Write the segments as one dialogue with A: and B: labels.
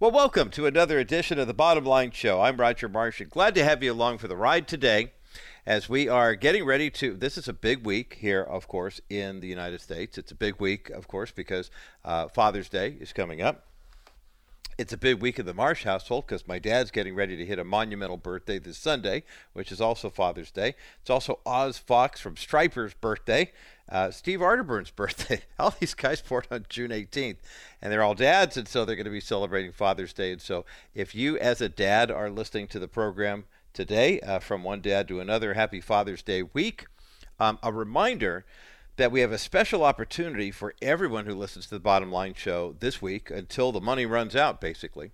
A: Well, welcome to another edition of the Bottom Line Show. I'm Roger Marsh, and glad to have you along for the ride today as we are getting ready to. This is a big week here, of course, in the United States. It's a big week, of course, because uh, Father's Day is coming up. It's a big week in the Marsh household because my dad's getting ready to hit a monumental birthday this Sunday, which is also Father's Day. It's also Oz Fox from Stryper's birthday, uh, Steve Arterburn's birthday. All these guys born on June 18th, and they're all dads, and so they're going to be celebrating Father's Day. And so, if you, as a dad, are listening to the program today, uh, from one dad to another, happy Father's Day week. Um, a reminder that we have a special opportunity for everyone who listens to the Bottom Line Show this week until the money runs out, basically.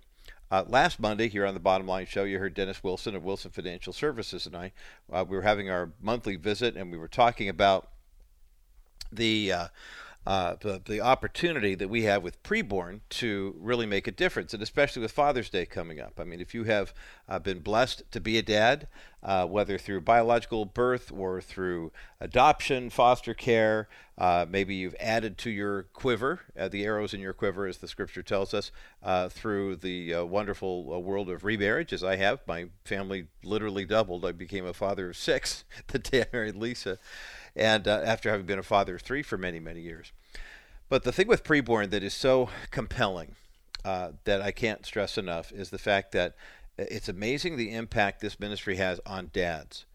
A: Uh, last Monday, here on the Bottom Line Show, you heard Dennis Wilson of Wilson Financial Services and I. Uh, we were having our monthly visit, and we were talking about the uh, uh, the, the opportunity that we have with preborn to really make a difference, and especially with Father's Day coming up. I mean, if you have uh, been blessed to be a dad, uh, whether through biological birth or through adoption, foster care, uh, maybe you've added to your quiver, uh, the arrows in your quiver, as the scripture tells us, uh, through the wonderful world of remarriage, as I have. My family literally doubled. I became a father of six the day I married Lisa and uh, after having been a father of three for many, many years. But the thing with preborn that is so compelling uh, that I can't stress enough is the fact that it's amazing the impact this ministry has on dads.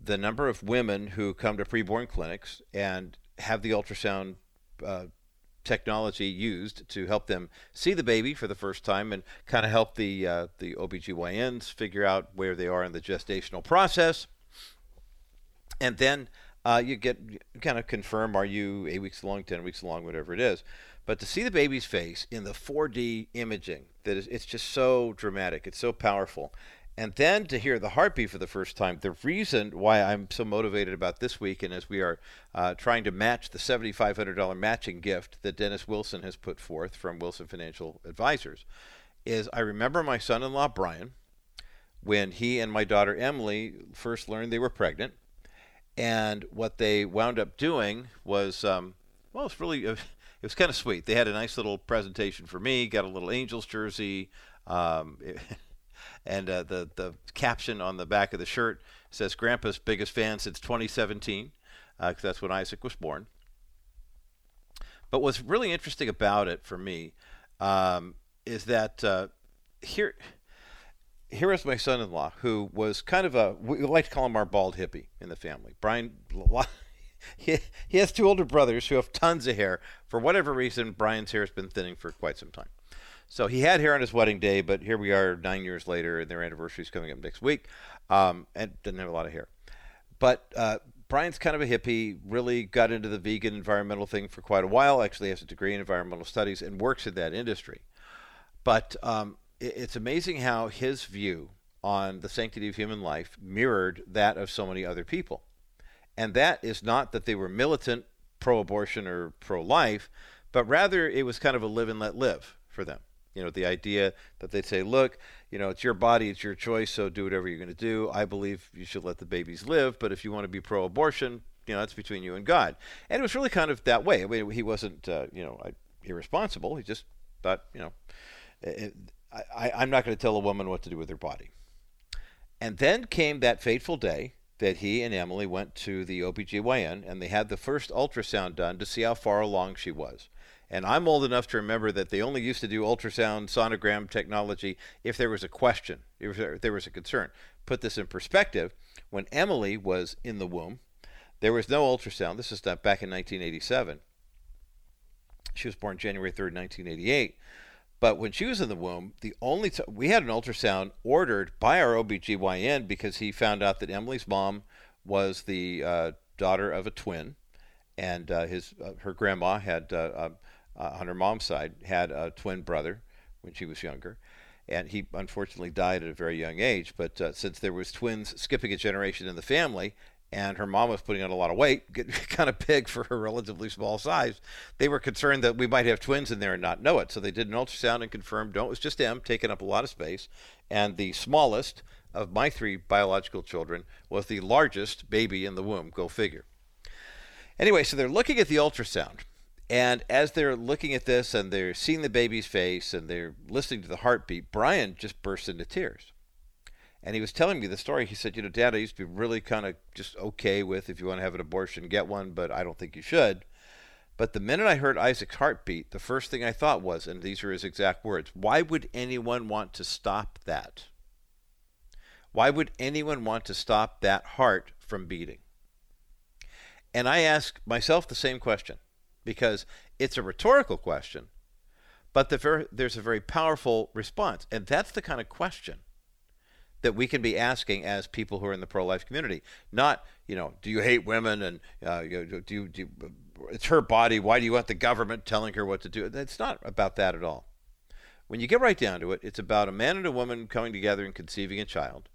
A: The number of women who come to preborn clinics and have the ultrasound uh, technology used to help them see the baby for the first time and kind of help the uh, the OBGYNs figure out where they are in the gestational process. And then uh, you get kind of confirm are you eight weeks along, ten weeks along, whatever it is. But to see the baby's face in the 4D imaging, that is, it's just so dramatic. It's so powerful. And then to hear the heartbeat for the first time, the reason why I'm so motivated about this week, and as we are uh, trying to match the $7,500 matching gift that Dennis Wilson has put forth from Wilson Financial Advisors, is I remember my son in law, Brian, when he and my daughter Emily first learned they were pregnant and what they wound up doing was, um, well, it's really, it was kind of sweet. They had a nice little presentation for me, got a little Angels jersey, um, it, and uh, the, the caption on the back of the shirt says, Grandpa's biggest fan since 2017, because uh, that's when Isaac was born. But what's really interesting about it for me um, is that uh, here, here is my son-in-law who was kind of a we like to call him our bald hippie in the family. Brian, he, he has two older brothers who have tons of hair. For whatever reason, Brian's hair has been thinning for quite some time. So he had hair on his wedding day, but here we are nine years later, and their anniversary is coming up next week, um, and didn't have a lot of hair. But uh, Brian's kind of a hippie, really got into the vegan environmental thing for quite a while, actually has a degree in environmental studies and works in that industry. But um, it's amazing how his view on the sanctity of human life mirrored that of so many other people. And that is not that they were militant pro abortion or pro life, but rather it was kind of a live and let live for them. You know, the idea that they'd say, look, you know, it's your body, it's your choice, so do whatever you're going to do. I believe you should let the babies live, but if you want to be pro abortion, you know, that's between you and God. And it was really kind of that way. I mean, he wasn't, uh, you know, irresponsible. He just thought, you know, it, I, I'm not going to tell a woman what to do with her body. And then came that fateful day that he and Emily went to the OBGYN and they had the first ultrasound done to see how far along she was. And I'm old enough to remember that they only used to do ultrasound sonogram technology if there was a question, if there was a concern. Put this in perspective, when Emily was in the womb, there was no ultrasound. This is back in 1987. She was born January 3rd, 1988. But when she was in the womb, the only t- we had an ultrasound ordered by our OBGYN because he found out that Emily's mom was the uh, daughter of a twin, and uh, his uh, her grandma had uh, uh, uh, on her mom's side had a twin brother when she was younger, and he unfortunately died at a very young age. But since there was twins skipping a generation in the family, and her mom was putting on a lot of weight, getting kind of big for her relatively small size. They were concerned that we might have twins in there and not know it. So they did an ultrasound and confirmed, no, it was just M, taking up a lot of space. And the smallest of my three biological children was the largest baby in the womb. Go figure. Anyway, so they're looking at the ultrasound. And as they're looking at this and they're seeing the baby's face and they're listening to the heartbeat, Brian just bursts into tears. And he was telling me the story. He said, You know, Dad, I used to be really kind of just okay with if you want to have an abortion, get one, but I don't think you should. But the minute I heard Isaac's heartbeat, the first thing I thought was, and these are his exact words, why would anyone want to stop that? Why would anyone want to stop that heart from beating? And I ask myself the same question because it's a rhetorical question, but the ver- there's a very powerful response. And that's the kind of question that we can be asking as people who are in the pro-life community. Not, you know, do you hate women and uh, you know, do, you, do you, it's her body. Why do you want the government telling her what to do? It's not about that at all. When you get right down to it, it's about a man and a woman coming together and conceiving a child.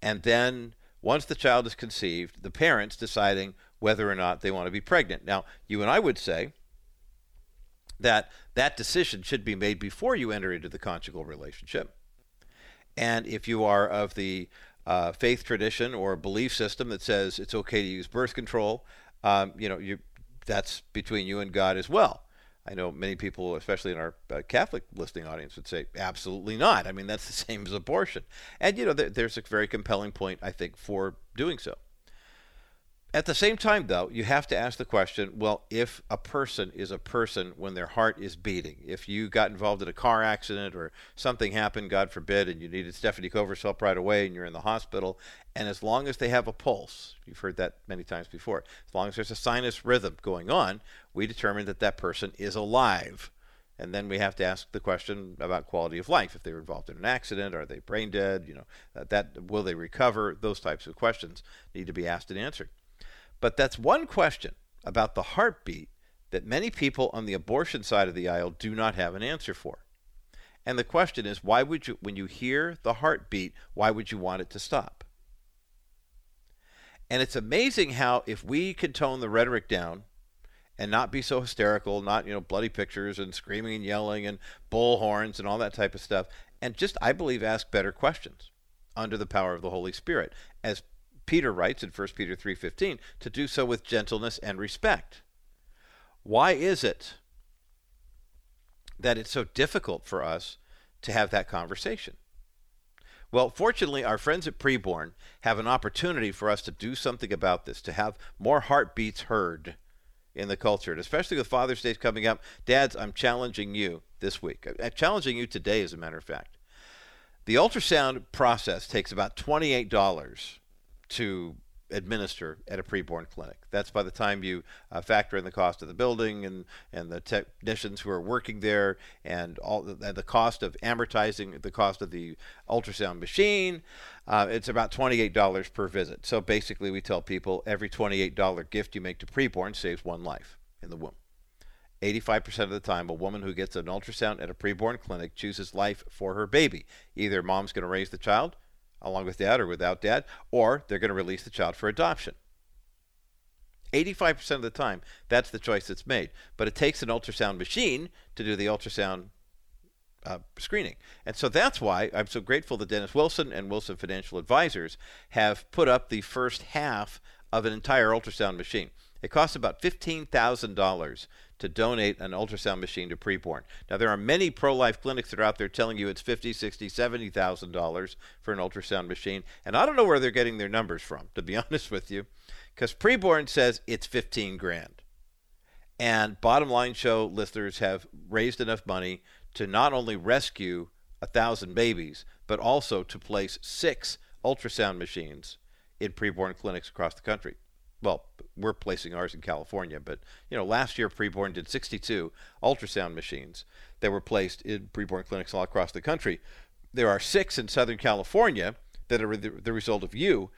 A: And then once the child is conceived, the parents deciding whether or not they want to be pregnant. Now, you and I would say that that decision should be made before you enter into the conjugal relationship. And if you are of the uh, faith tradition or belief system that says it's okay to use birth control, um, you know, you, that's between you and God as well. I know many people, especially in our uh, Catholic listening audience, would say, absolutely not. I mean, that's the same as abortion. And, you know, there, there's a very compelling point, I think, for doing so. At the same time, though, you have to ask the question well, if a person is a person when their heart is beating, if you got involved in a car accident or something happened, God forbid, and you needed Stephanie Cover's help right away and you're in the hospital, and as long as they have a pulse, you've heard that many times before, as long as there's a sinus rhythm going on, we determine that that person is alive. And then we have to ask the question about quality of life. If they were involved in an accident, are they brain dead? You know, that, that will they recover? Those types of questions need to be asked and answered. But that's one question about the heartbeat that many people on the abortion side of the aisle do not have an answer for. And the question is, why would you, when you hear the heartbeat, why would you want it to stop? And it's amazing how, if we can tone the rhetoric down and not be so hysterical, not, you know, bloody pictures and screaming and yelling and bullhorns and all that type of stuff, and just, I believe, ask better questions under the power of the Holy Spirit. As Peter writes in 1 Peter 3:15 to do so with gentleness and respect. Why is it that it's so difficult for us to have that conversation? Well, fortunately, our friends at Preborn have an opportunity for us to do something about this, to have more heartbeats heard in the culture, and especially with Father's Day coming up. Dads, I'm challenging you this week. I'm challenging you today, as a matter of fact. The ultrasound process takes about $28 to administer at a preborn clinic. That's by the time you uh, factor in the cost of the building and, and the technicians who are working there and all the, the cost of amortizing the cost of the ultrasound machine. Uh, it's about $28 per visit. So basically, we tell people every $28 gift you make to preborn saves one life in the womb. 85% of the time, a woman who gets an ultrasound at a preborn clinic chooses life for her baby. Either mom's going to raise the child along with dad or without dad, or they're going to release the child for adoption. 85% of the time, that's the choice that's made. But it takes an ultrasound machine to do the ultrasound uh, screening. And so that's why I'm so grateful that Dennis Wilson and Wilson Financial Advisors have put up the first half of an entire ultrasound machine. It costs about $15,000 to donate an ultrasound machine to preborn. Now there are many pro-life clinics that are out there telling you it's fifty, sixty, seventy thousand dollars for an ultrasound machine, and I don't know where they're getting their numbers from, to be honest with you, because preborn says it's fifteen grand. And bottom line show listeners have raised enough money to not only rescue a thousand babies, but also to place six ultrasound machines in preborn clinics across the country well, we're placing ours in California, but you know, last year preborn did 62 ultrasound machines that were placed in preborn clinics all across the country. There are six in Southern California that are the, the result of you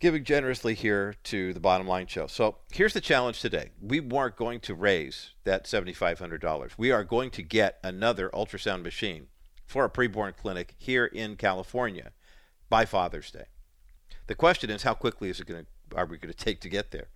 A: giving generously here to the bottom line show. So here's the challenge today. We weren't going to raise that $7,500. We are going to get another ultrasound machine for a preborn clinic here in California by Father's Day. The question is, how quickly is it going to are we going to take to get there?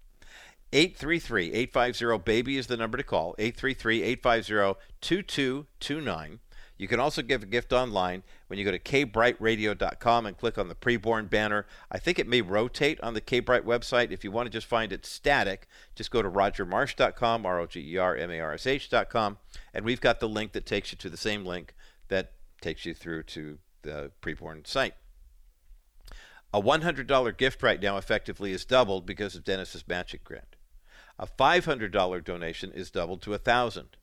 A: 833 850 BABY is the number to call. 833 850 2229. You can also give a gift online when you go to kbrightradio.com and click on the preborn banner. I think it may rotate on the kbright website. If you want to just find it static, just go to rogermarsh.com, R O G E R M A R S H.com, and we've got the link that takes you to the same link that takes you through to the preborn site. A $100 gift right now effectively is doubled because of Dennis's matching grant. A $500 donation is doubled to a 1000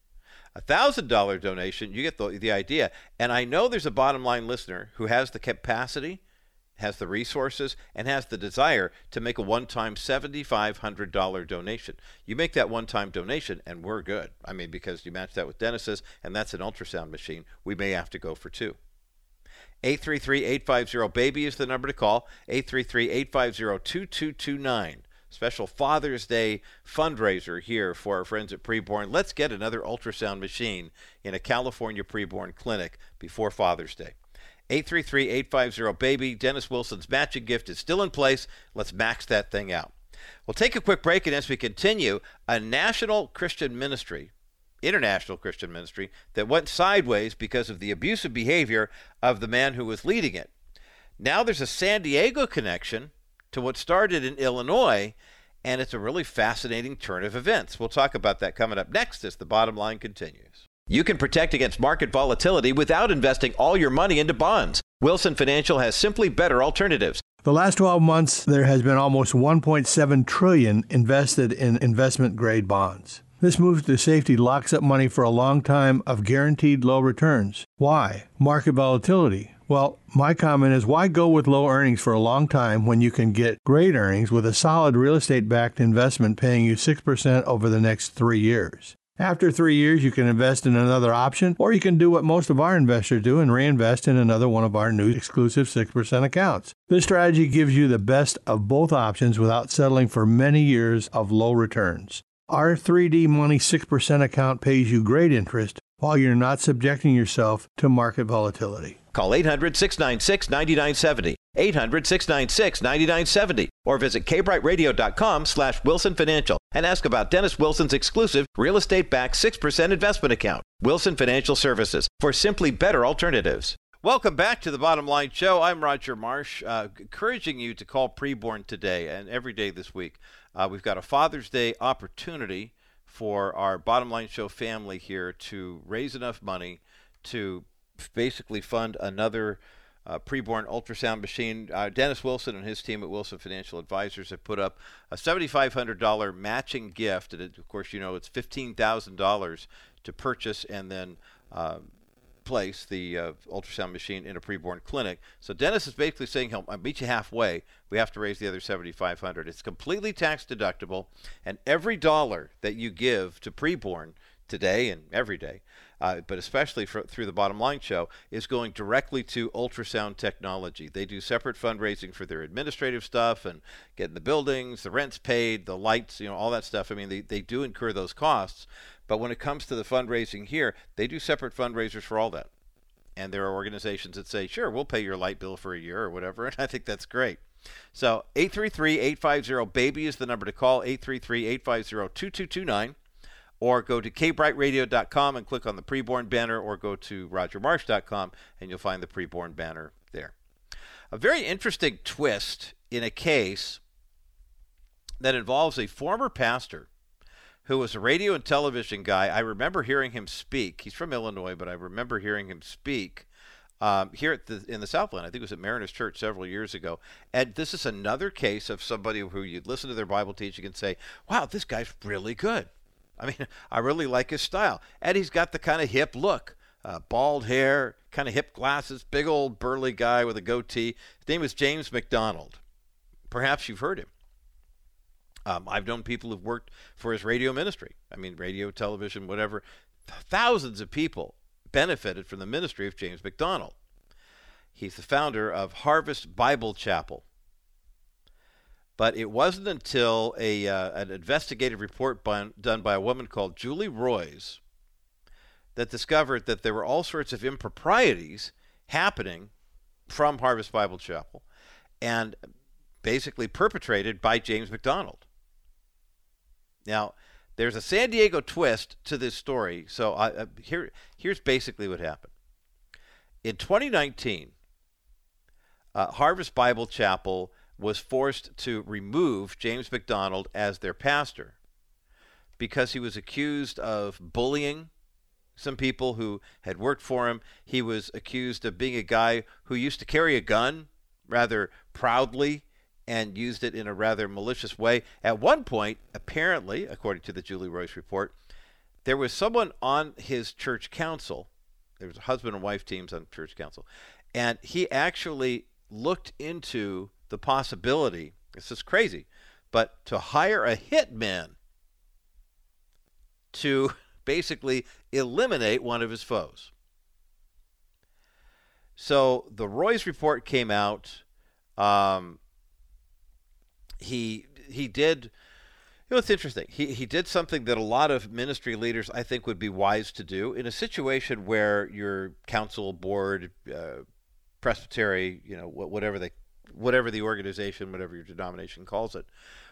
A: a thousand dollar donation, you get the, the idea. And I know there's a bottom line listener who has the capacity, has the resources, and has the desire to make a one time $7,500 donation. You make that one time donation, and we're good. I mean, because you match that with Dennis's, and that's an ultrasound machine. We may have to go for two. 833-850-BABY is the number to call. 833-850-2229. Special Father's Day fundraiser here for our friends at Preborn. Let's get another ultrasound machine in a California preborn clinic before Father's Day. 833-850-BABY. Dennis Wilson's matching gift is still in place. Let's max that thing out. We'll take a quick break, and as we continue, a national Christian ministry international Christian ministry that went sideways because of the abusive behavior of the man who was leading it. Now there's a San Diego connection to what started in Illinois, and it's a really fascinating turn of events. We'll talk about that coming up next as the bottom line continues. You can protect against market volatility without investing all your money into bonds. Wilson Financial has simply better alternatives.
B: The last 12 months there has been almost 1.7 trillion invested in investment grade bonds. This move to safety locks up money for a long time of guaranteed low returns. Why? Market volatility. Well, my comment is why go with low earnings for a long time when you can get great earnings with a solid real estate backed investment paying you 6% over the next three years? After three years, you can invest in another option, or you can do what most of our investors do and reinvest in another one of our new exclusive 6% accounts. This strategy gives you the best of both options without settling for many years of low returns. Our 3D Money 6% account pays you great interest while you're not subjecting yourself to market volatility.
A: Call 800 696 9970. 800 696 9970. Or visit kbrightradio.com slash Wilson Financial and ask about Dennis Wilson's exclusive real estate backed 6% investment account. Wilson Financial Services for simply better alternatives. Welcome back to the Bottom Line Show. I'm Roger Marsh, uh, encouraging you to call preborn today and every day this week. Uh, we've got a Father's Day opportunity for our Bottom Line Show family here to raise enough money to basically fund another uh, preborn ultrasound machine. Uh, Dennis Wilson and his team at Wilson Financial Advisors have put up a $7,500 matching gift. And it, of course, you know, it's $15,000 to purchase and then uh, place the uh, ultrasound machine in a preborn clinic. So Dennis is basically saying he'll meet you halfway. We have to raise the other 7500 It's completely tax deductible, and every dollar that you give to preborn today and every day, uh, but especially for, through the Bottom Line Show, is going directly to ultrasound technology. They do separate fundraising for their administrative stuff and getting the buildings, the rents paid, the lights, you know, all that stuff. I mean, they, they do incur those costs. But when it comes to the fundraising here, they do separate fundraisers for all that. And there are organizations that say, sure, we'll pay your light bill for a year or whatever. And I think that's great. So 833-850-BABY is the number to call, 833-850-2229. Or go to kbrightradio.com and click on the preborn banner, or go to rogermarsh.com and you'll find the preborn banner there. A very interesting twist in a case that involves a former pastor who was a radio and television guy. I remember hearing him speak. He's from Illinois, but I remember hearing him speak um, here the, in the Southland. I think it was at Mariners Church several years ago. And this is another case of somebody who you'd listen to their Bible teaching and say, wow, this guy's really good. I mean, I really like his style. And he's got the kind of hip look. Uh, bald hair, kind of hip glasses, big old burly guy with a goatee. His name was James MacDonald. Perhaps you've heard him. Um, I've known people who've worked for his radio ministry. I mean, radio, television, whatever. Thousands of people benefited from the ministry of James MacDonald. He's the founder of Harvest Bible Chapel. But it wasn't until a, uh, an investigative report by, done by a woman called Julie Roys that discovered that there were all sorts of improprieties happening from Harvest Bible Chapel and basically perpetrated by James MacDonald. Now, there's a San Diego twist to this story. So I, uh, here, here's basically what happened. In 2019, uh, Harvest Bible Chapel was forced to remove James MacDonald as their pastor because he was accused of bullying some people who had worked for him. He was accused of being a guy who used to carry a gun rather proudly and used it in a rather malicious way. At one point, apparently, according to the Julie Roys report, there was someone on his church council. There was a husband and wife teams on church council, and he actually looked into the possibility. This is crazy, but to hire a hitman to basically eliminate one of his foes. So the Roys report came out. Um, he he did. You know, it's interesting. He he did something that a lot of ministry leaders, I think, would be wise to do in a situation where your council, board, uh, presbytery, you know, whatever they, whatever the organization, whatever your denomination calls it,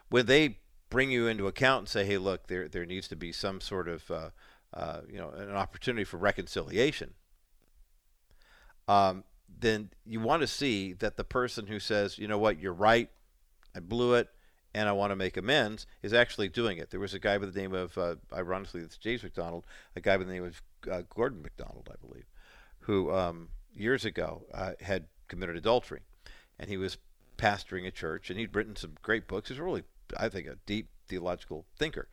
A: when they bring you into account and say, hey, look, there there needs to be some sort of uh, uh, you know an opportunity for reconciliation. Um, then you want to see that the person who says, you know what, you're right, I blew it, and I want to make amends, is actually doing it. There was a guy by the name of, uh, ironically, it's James MacDonald, a guy by the name of uh, Gordon MacDonald, I believe, who um, years ago uh, had committed adultery, and he was pastoring a church, and he'd written some great books. He's really, I think, a deep theological thinker.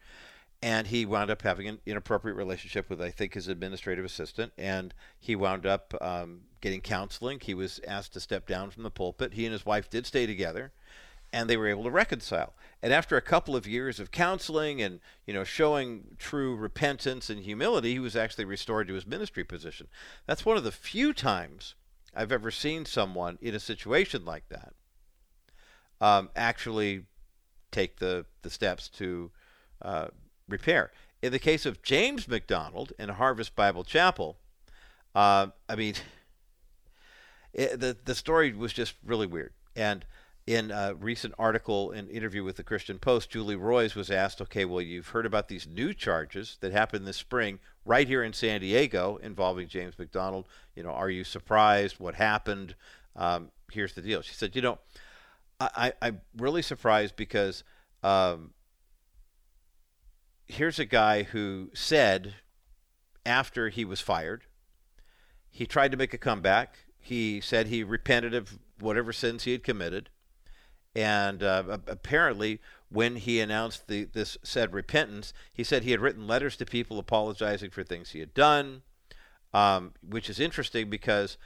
A: And he wound up having an inappropriate relationship with, I think, his administrative assistant. And he wound up um, getting counseling. He was asked to step down from the pulpit. He and his wife did stay together and they were able to reconcile. And after a couple of years of counseling and you know showing true repentance and humility, he was actually restored to his ministry position. That's one of the few times I've ever seen someone in a situation like that um, actually take the the steps to uh, repair. In the case of James MacDonald in Harvest Bible Chapel, uh, I mean, it, the the story was just really weird and in a recent article and interview with the Christian Post, Julie Roys was asked, okay, well, you've heard about these new charges that happened this spring right here in San Diego involving James MacDonald. You know, are you surprised? What happened? Um, here's the deal. She said, you know, I, I'm really surprised because um, here's a guy who said after he was fired, he tried to make a comeback. He said he repented of whatever sins he had committed and uh, apparently, when he announced the, this said repentance, he said he had written letters to people apologizing for things he had done, um, which is interesting because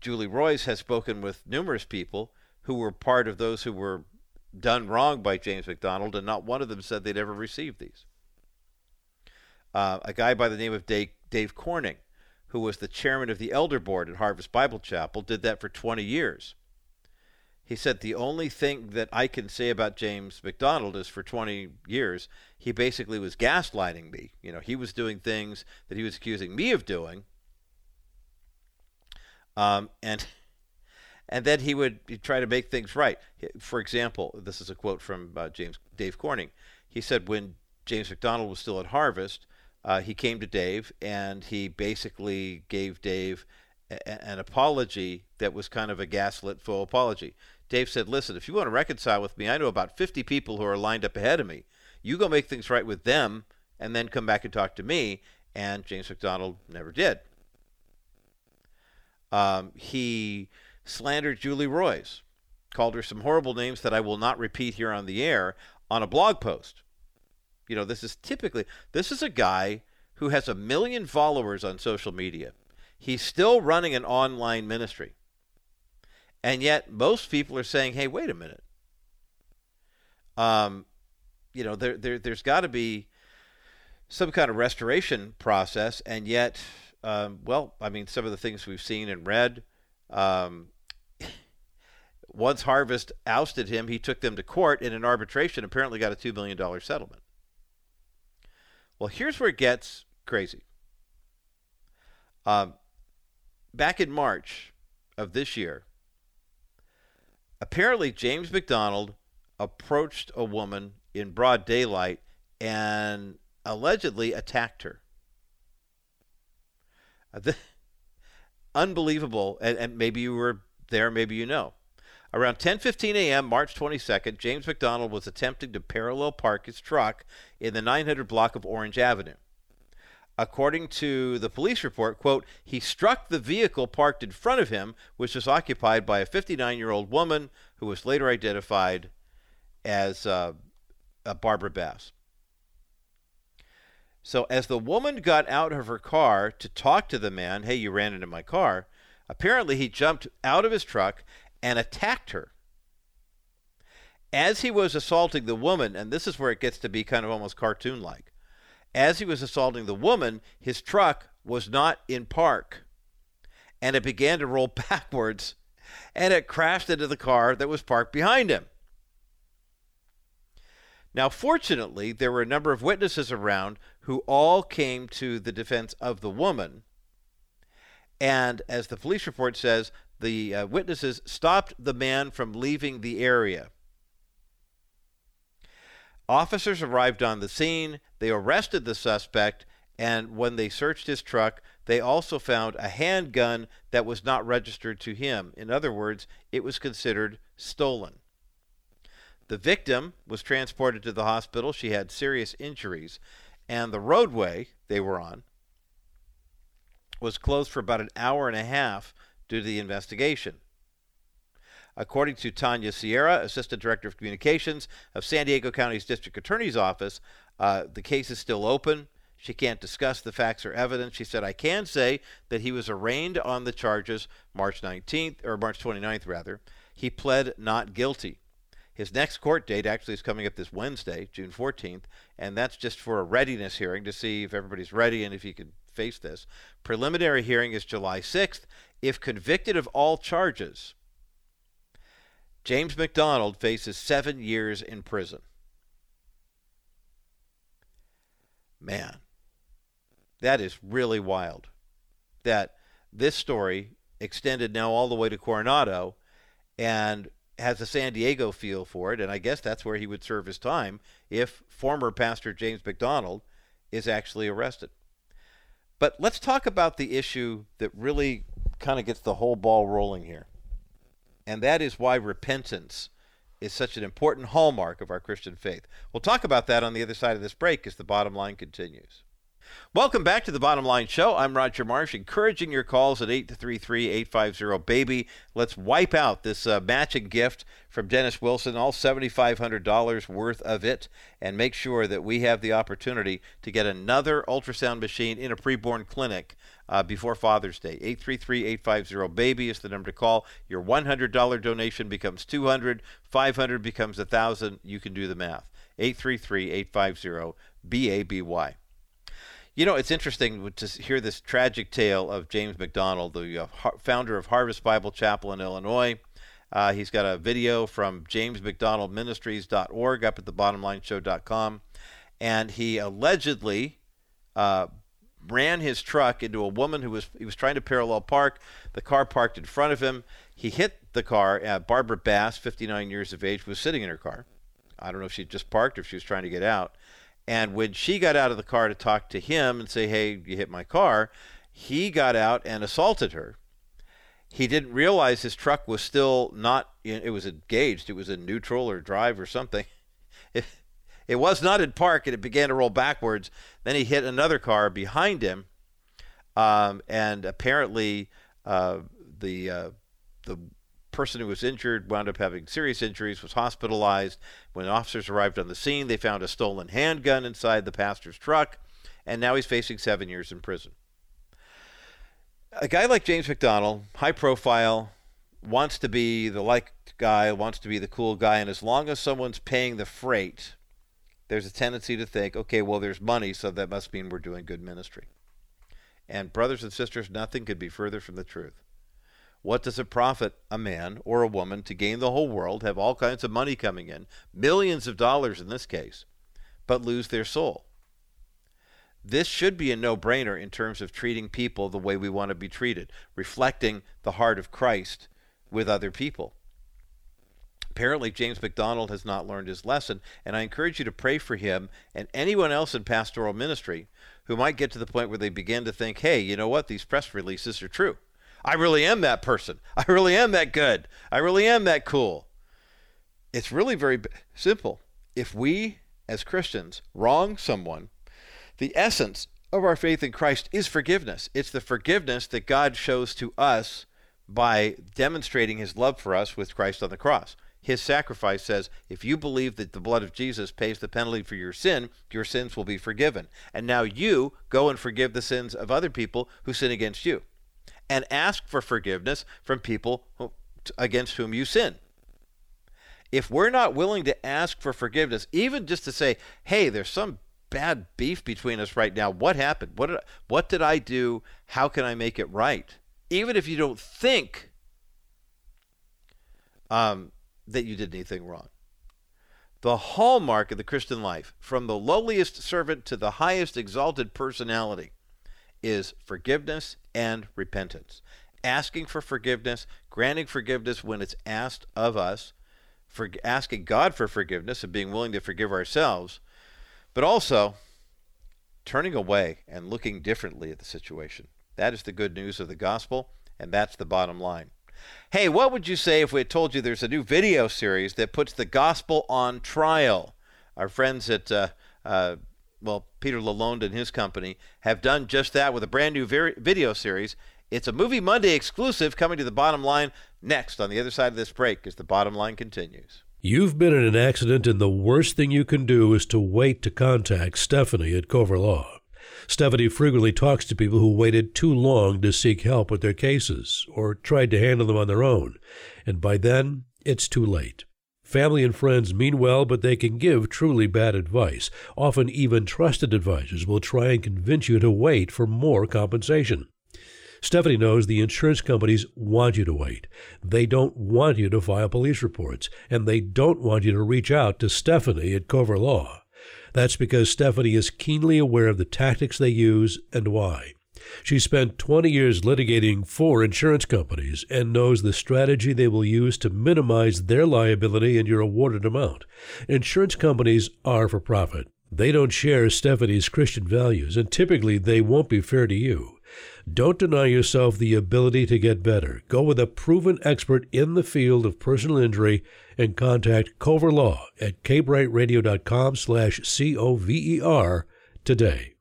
A: Julie Roys has spoken with numerous people who were part of those who were done wrong by James MacDonald, and not one of them said they'd ever received these. Uh, a guy by the name of Dave, Dave Corning, who was the chairman of the elder board at Harvest Bible Chapel, did that for 20 years. He said, The only thing that I can say about James MacDonald is for 20 years, he basically was gaslighting me. You know, he was doing things that he was accusing me of doing. Um, and and then he would try to make things right. For example, this is a quote from uh, James Dave Corning. He said when James MacDonald was still at Harvest, uh, he came to Dave and he basically gave Dave an apology that was kind of a gaslit faux apology. Dave said, Listen, if you want to reconcile with me, I know about 50 people who are lined up ahead of me. You go make things right with them and then come back and talk to me. And James MacDonald never did. Um, he slandered Julie Roys, called her some horrible names that I will not repeat here on the air on a blog post. You know, this is typically, this is a guy who has a million followers on social media He's still running an online ministry. And yet, most people are saying, hey, wait a minute. Um, you know, there, there, there's got to be some kind of restoration process. And yet, um, well, I mean, some of the things we've seen and read. Um, once Harvest ousted him, he took them to court in an arbitration, apparently got a $2 million settlement. Well, here's where it gets crazy. Um, back in March of this year, apparently James MacDonald approached a woman in broad daylight and allegedly attacked her. Uh, unbelievable, and, and maybe you were there, maybe you know. Around 10:15 a.m., March 22nd, James MacDonald was attempting to parallel park his truck in the 900 block of Orange Avenue. According to the police report, quote, he struck the vehicle parked in front of him, which was occupied by a 59-year-old woman who was later identified as uh, Barbara Bass. So as the woman got out of her car to talk to the man, hey, you ran into my car, apparently he jumped out of his truck and attacked her. As he was assaulting the woman, and this is where it gets to be kind of almost cartoon like, as he was assaulting the woman, his truck was not in park. And it began to roll backwards and it crashed into the car that was parked behind him. Now, fortunately, there were a number of witnesses around who all came to the defense of the woman. And as the police report says, the uh, witnesses stopped the man from leaving the area. Officers arrived on the scene. They arrested the suspect, and when they searched his truck, they also found a handgun that was not registered to him. In other words, it was considered stolen. The victim was transported to the hospital. She had serious injuries, and the roadway they were on was closed for about an hour and a half due to the investigation. According to Tanya Sierra, Assistant Director of Communications of San Diego County's District Attorney's Office, uh, the case is still open. She can't discuss the facts or evidence. She said, I can say that he was arraigned on the charges March 19th, or March 29th, rather. He pled not guilty. His next court date actually is coming up this Wednesday, June 14th, and that's just for a readiness hearing to see if everybody's ready and if he can face this. Preliminary hearing is July 6th. If convicted of all charges, James MacDonald faces seven years in prison. Man, that is really wild. That this story extended now all the way to Coronado and has a San Diego feel for it, and I guess that's where he would serve his time if former Pastor James MacDonald is actually arrested. But let's talk about the issue that really kind of gets the whole ball rolling here. And that is why repentance is such an important hallmark of our Christian faith. We'll talk about that on the other side of this break as the bottom line continues. Welcome back to the Bottom Line Show. I'm Roger Marsh, encouraging your calls at 833-850-BABY. Let's wipe out this uh, matching gift from Dennis Wilson, all $7,500 worth of it, and make sure that we have the opportunity to get another ultrasound machine in a preborn clinic uh, before Father's Day. 833-850-BABY is the number to call. Your $100 donation becomes 200, 500 becomes 1000. You can do the math. 833-850-BABY. You know, it's interesting to hear this tragic tale of James MacDonald, the uh, founder of Harvest Bible Chapel in Illinois. Uh, he's got a video from jamesmcdonaldministries.org up at the bottomlineshow.com. And he allegedly uh, ran his truck into a woman who was he was trying to parallel park. The car parked in front of him. He hit the car. Uh, Barbara Bass, 59 years of age, was sitting in her car. I don't know if she just parked or if she was trying to get out. And when she got out of the car to talk to him and say, hey, you hit my car, he got out and assaulted her. He didn't realize his truck was still not, it was engaged, it was in neutral or drive or something. It, it was not in park and it began to roll backwards. Then he hit another car behind him. Um, and apparently, uh, the, uh, the person who was injured wound up having serious injuries, was hospitalized. When officers arrived on the scene, they found a stolen handgun inside the pastor's truck, and now he's facing seven years in prison. A guy like James MacDonald, high profile, wants to be the liked guy, wants to be the cool guy, and as long as someone's paying the freight, there's a tendency to think, okay, well, there's money, so that must mean we're doing good ministry. And, brothers and sisters, nothing could be further from the truth. What does it profit a man or a woman to gain the whole world, have all kinds of money coming in, millions of dollars in this case, but lose their soul? This should be a no brainer in terms of treating people the way we want to be treated, reflecting the heart of Christ with other people. Apparently, James MacDonald has not learned his lesson, and I encourage you to pray for him and anyone else in pastoral ministry who might get to the point where they begin to think, hey, you know what, these press releases are true. I really am that person. I really am that good. I really am that cool. It's really very simple. If we as Christians wrong someone, the essence of our faith in Christ is forgiveness. It's the forgiveness that God shows to us by demonstrating his love for us with Christ on the cross. His sacrifice says, if you believe that the blood of Jesus pays the penalty for your sin, your sins will be forgiven. And now you go and forgive the sins of other people who sin against you. And ask for forgiveness from people against whom you sin. If we're not willing to ask for forgiveness, even just to say, hey, there's some bad beef between us right now. What happened? What did, what did I do? How can I make it right? Even if you don't think um, that you did anything wrong. The hallmark of the Christian life, from the lowliest servant to the highest exalted personality, is forgiveness and repentance. Asking for forgiveness, granting forgiveness when it's asked of us, for asking God for forgiveness and being willing to forgive ourselves, but also turning away and looking differently at the situation. That is the good news of the gospel, and that's the bottom line. Hey, what would you say if we had told you there's a new video series that puts the gospel on trial? Our friends at, uh, uh, well, Peter Lalonde and his company have done just that with a brand new video series. It's a Movie Monday exclusive coming to the bottom line next on the other side of this break as the bottom line continues.
C: You've been in an accident, and the worst thing you can do is to wait to contact Stephanie at Cover Law. Stephanie frequently talks to people who waited too long to seek help with their cases or tried to handle them on their own, and by then it's too late. Family and friends mean well, but they can give truly bad advice. Often, even trusted advisors will try and convince you to wait for more compensation. Stephanie knows the insurance companies want you to wait. They don't want you to file police reports, and they don't want you to reach out to Stephanie at Cover Law. That's because Stephanie is keenly aware of the tactics they use and why. She spent 20 years litigating for insurance companies and knows the strategy they will use to minimize their liability and your awarded amount. Insurance companies are for profit. They don't share Stephanie's Christian values, and typically they won't be fair to you. Don't deny yourself the ability to get better. Go with a proven expert in the field of personal injury and contact Cover Law at kbrightradio.com slash C-O-V-E-R today.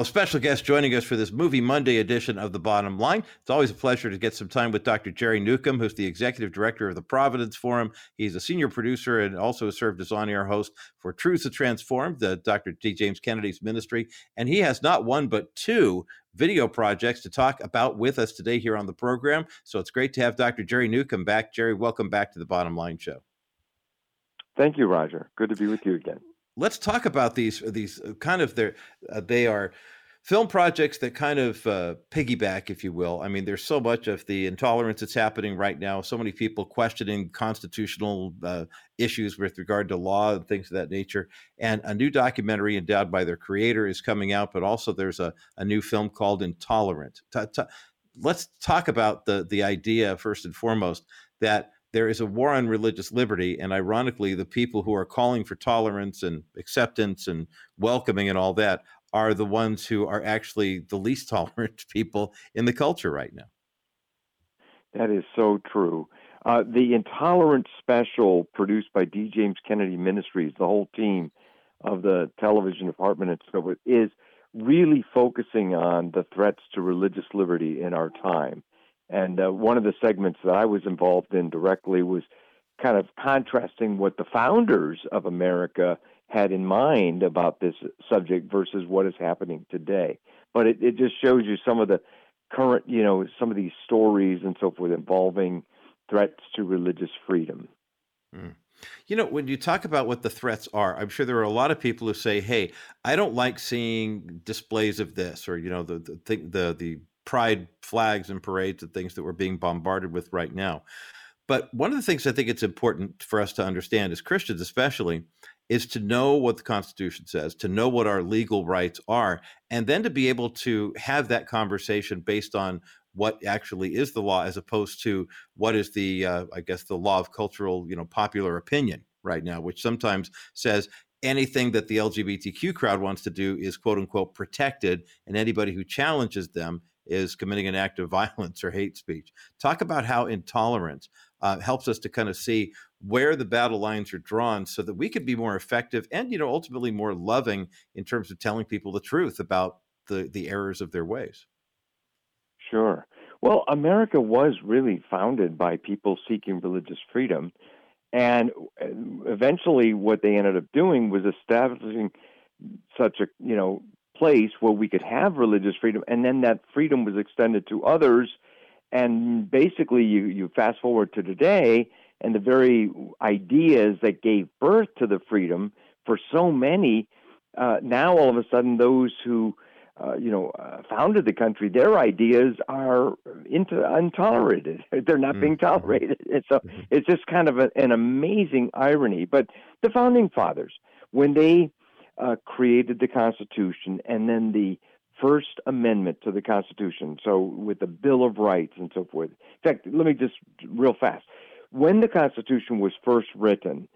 A: A special guest joining us for this Movie Monday edition of The Bottom Line. It's always a pleasure to get some time with Dr. Jerry Newcombe, who's the executive director of the Providence Forum. He's a senior producer and also served as on air host for Truths to Transform, the Dr. D. James Kennedy's ministry. And he has not one, but two video projects to talk about with us today here on the program. So it's great to have Dr. Jerry Newcombe back. Jerry, welcome back to the Bottom Line Show.
D: Thank you, Roger. Good to be with you again
A: let's talk about these these uh, kind of their uh, they are film projects that kind of uh, piggyback, if you will. I mean, there's so much of the intolerance that's happening right now. So many people questioning constitutional uh, issues with regard to law and things of that nature. And a new documentary endowed by their creator is coming out, but also there's a, a new film called Intolerant. Let's talk about the the idea first and foremost that there is a war on religious liberty. And ironically, the people who are calling for tolerance and acceptance and welcoming and all that are the ones who are actually the least tolerant people in the culture right now.
D: That is so true. Uh, the Intolerance special produced by D. James Kennedy Ministries, the whole team of the television department and so forth, is really focusing on the threats to religious liberty in our time. And uh, one of the segments that I was involved in directly was kind of contrasting what the founders of America had in mind about this subject versus what is happening today. But it, it just shows you some of the current, you know, some of these stories and so forth involving threats to religious freedom.
A: Mm. You know, when you talk about what the threats are, I'm sure there are a lot of people who say, "Hey, I don't like seeing displays of this," or you know, the the the, the pride flags and parades and things that we're being bombarded with right now. But one of the things I think it's important for us to understand as Christians, especially, is to know what the Constitution says, to know what our legal rights are, and then to be able to have that conversation based on what actually is the law, as opposed to what is the, uh, I guess, the law of cultural, you know, popular opinion right now, which sometimes says anything that the LGBTQ crowd wants to do is quote unquote protected, and anybody who challenges them is committing an act of violence or hate speech. Talk about how intolerance uh, helps us to kind of see where the battle lines are drawn so that we can be more effective and you know ultimately more loving in terms of telling people the truth about the the errors of their ways.
D: Sure. Well america was really founded by people seeking religious freedom and uh, eventually what they ended up doing was establishing such a you know place where we could have religious freedom and then that freedom was extended to others and basically you you fast forward to today and the very ideas that gave birth to the freedom for so many, uh, now all of a sudden those who uh, you know uh, founded the country, their ideas are into untolerated. They're not mm-hmm. being tolerated. And so mm-hmm. it's just kind of a, an amazing irony. But the founding fathers, when they uh, created the Constitution and then the First Amendment to the Constitution, so with the Bill of Rights and so forth. In fact, let me just real fast when the Constitution was first written,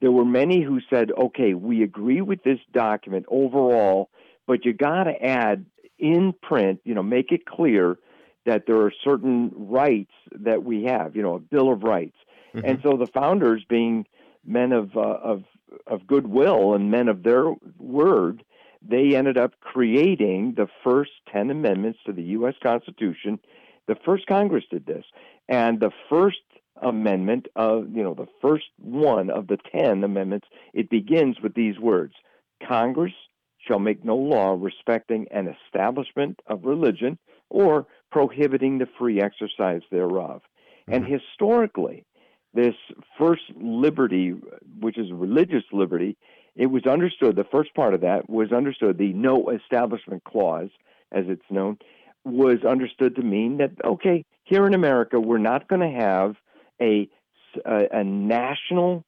D: there were many who said, okay, we agree with this document overall, but you got to add in print, you know, make it clear that there are certain rights that we have, you know, a Bill of Rights. Mm-hmm. And so the founders, being men of, uh, of, of goodwill and men of their word, they ended up creating the first 10 amendments to the U.S. Constitution. The first Congress did this. And the first amendment of, you know, the first one of the 10 amendments, it begins with these words Congress shall make no law respecting an establishment of religion or prohibiting the free exercise thereof. Mm-hmm. And historically, this first liberty, which is religious liberty, it was understood, the first part of that was understood, the no establishment clause, as it's known, was understood to mean that, okay, here in America, we're not going to have a, a, a national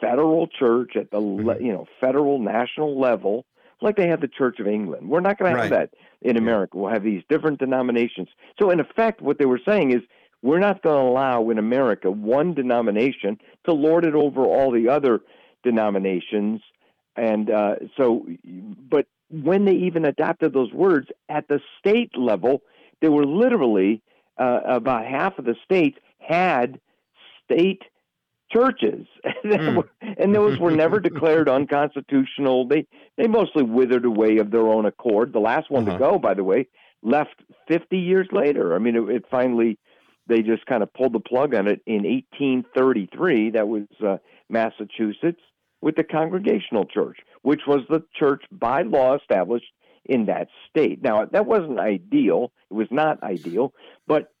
D: federal church at the mm-hmm. you know federal national level like they have the Church of England. We're not going to have that in America. We'll have these different denominations. So in effect what they were saying is we're not going to allow in America one denomination to lord it over all the other denominations and uh, so but when they even adopted those words at the state level there were literally uh, about half of the states had state churches, mm. and those were never declared unconstitutional. They they mostly withered away of their own accord. The last one uh-huh. to go, by the way, left 50 years later. I mean, it, it, finally they just kind of pulled the plug on it in 1833. That was uh, Massachusetts with the Congregational Church, which was the church by law established in that state. Now that wasn't ideal. It was not ideal, but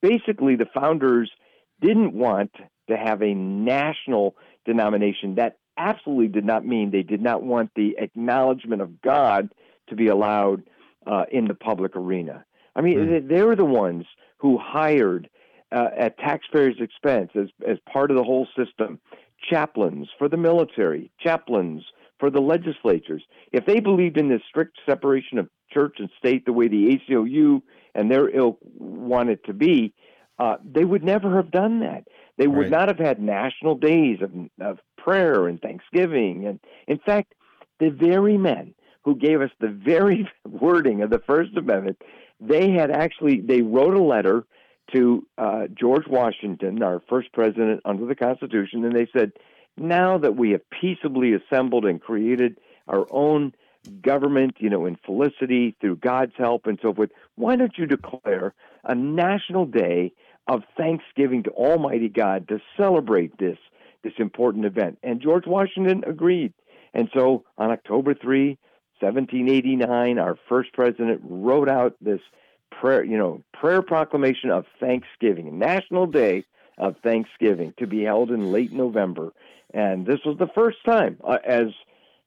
D: basically the founders didn't want to have a national denomination. That absolutely did not mean they did not want the acknowledgement of God to be allowed uh, in the public arena. I mean, mm. they were the ones who hired uh, at taxpayers' expense as as part of the whole system chaplains for the military, chaplains for the legislatures. If they believed in this strict separation of church and state the way the ACLU and their ilk wanted to be, uh, they would never have done that. They would right. not have had national days of, of prayer and thanksgiving. And in fact, the very men who gave us the very wording of the First Amendment, they had actually they wrote a letter to uh, George Washington, our first president under the Constitution, and they said, now that we have peaceably assembled and created our own government, you know, in felicity through God's help and so forth, why don't you declare a national day of thanksgiving to Almighty God to celebrate this this important event. And George Washington agreed. And so on October 3, 1789, our first president wrote out this prayer, you know, prayer proclamation of Thanksgiving, National Day of Thanksgiving to be held in late November. And this was the first time uh, as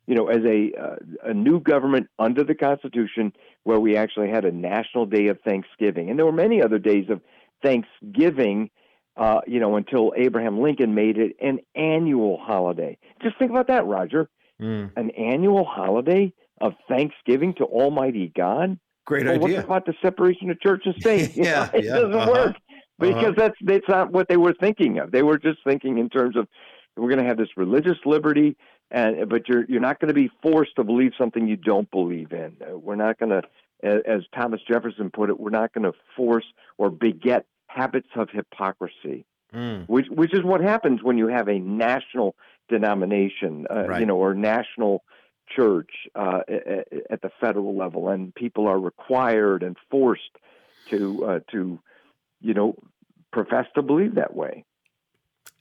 D: you know, as a uh, a new government under the Constitution, where we actually had a national day of Thanksgiving, and there were many other days of Thanksgiving, uh, you know, until Abraham Lincoln made it an annual holiday. Just think about that, Roger. Mm. An annual holiday of Thanksgiving to Almighty God.
A: Great
D: well,
A: idea.
D: What about the separation of church and state?
A: yeah,
D: it
A: yeah,
D: doesn't
A: uh-huh.
D: work because uh-huh. that's that's not what they were thinking of. They were just thinking in terms of we're going to have this religious liberty, and but you're you're not going to be forced to believe something you don't believe in. We're not going to as Thomas Jefferson put it, we're not going to force or beget habits of hypocrisy, mm. which which is what happens when you have a national denomination, uh, right. you know, or national church uh, at the federal level, and people are required and forced to uh, to you know profess to believe that way.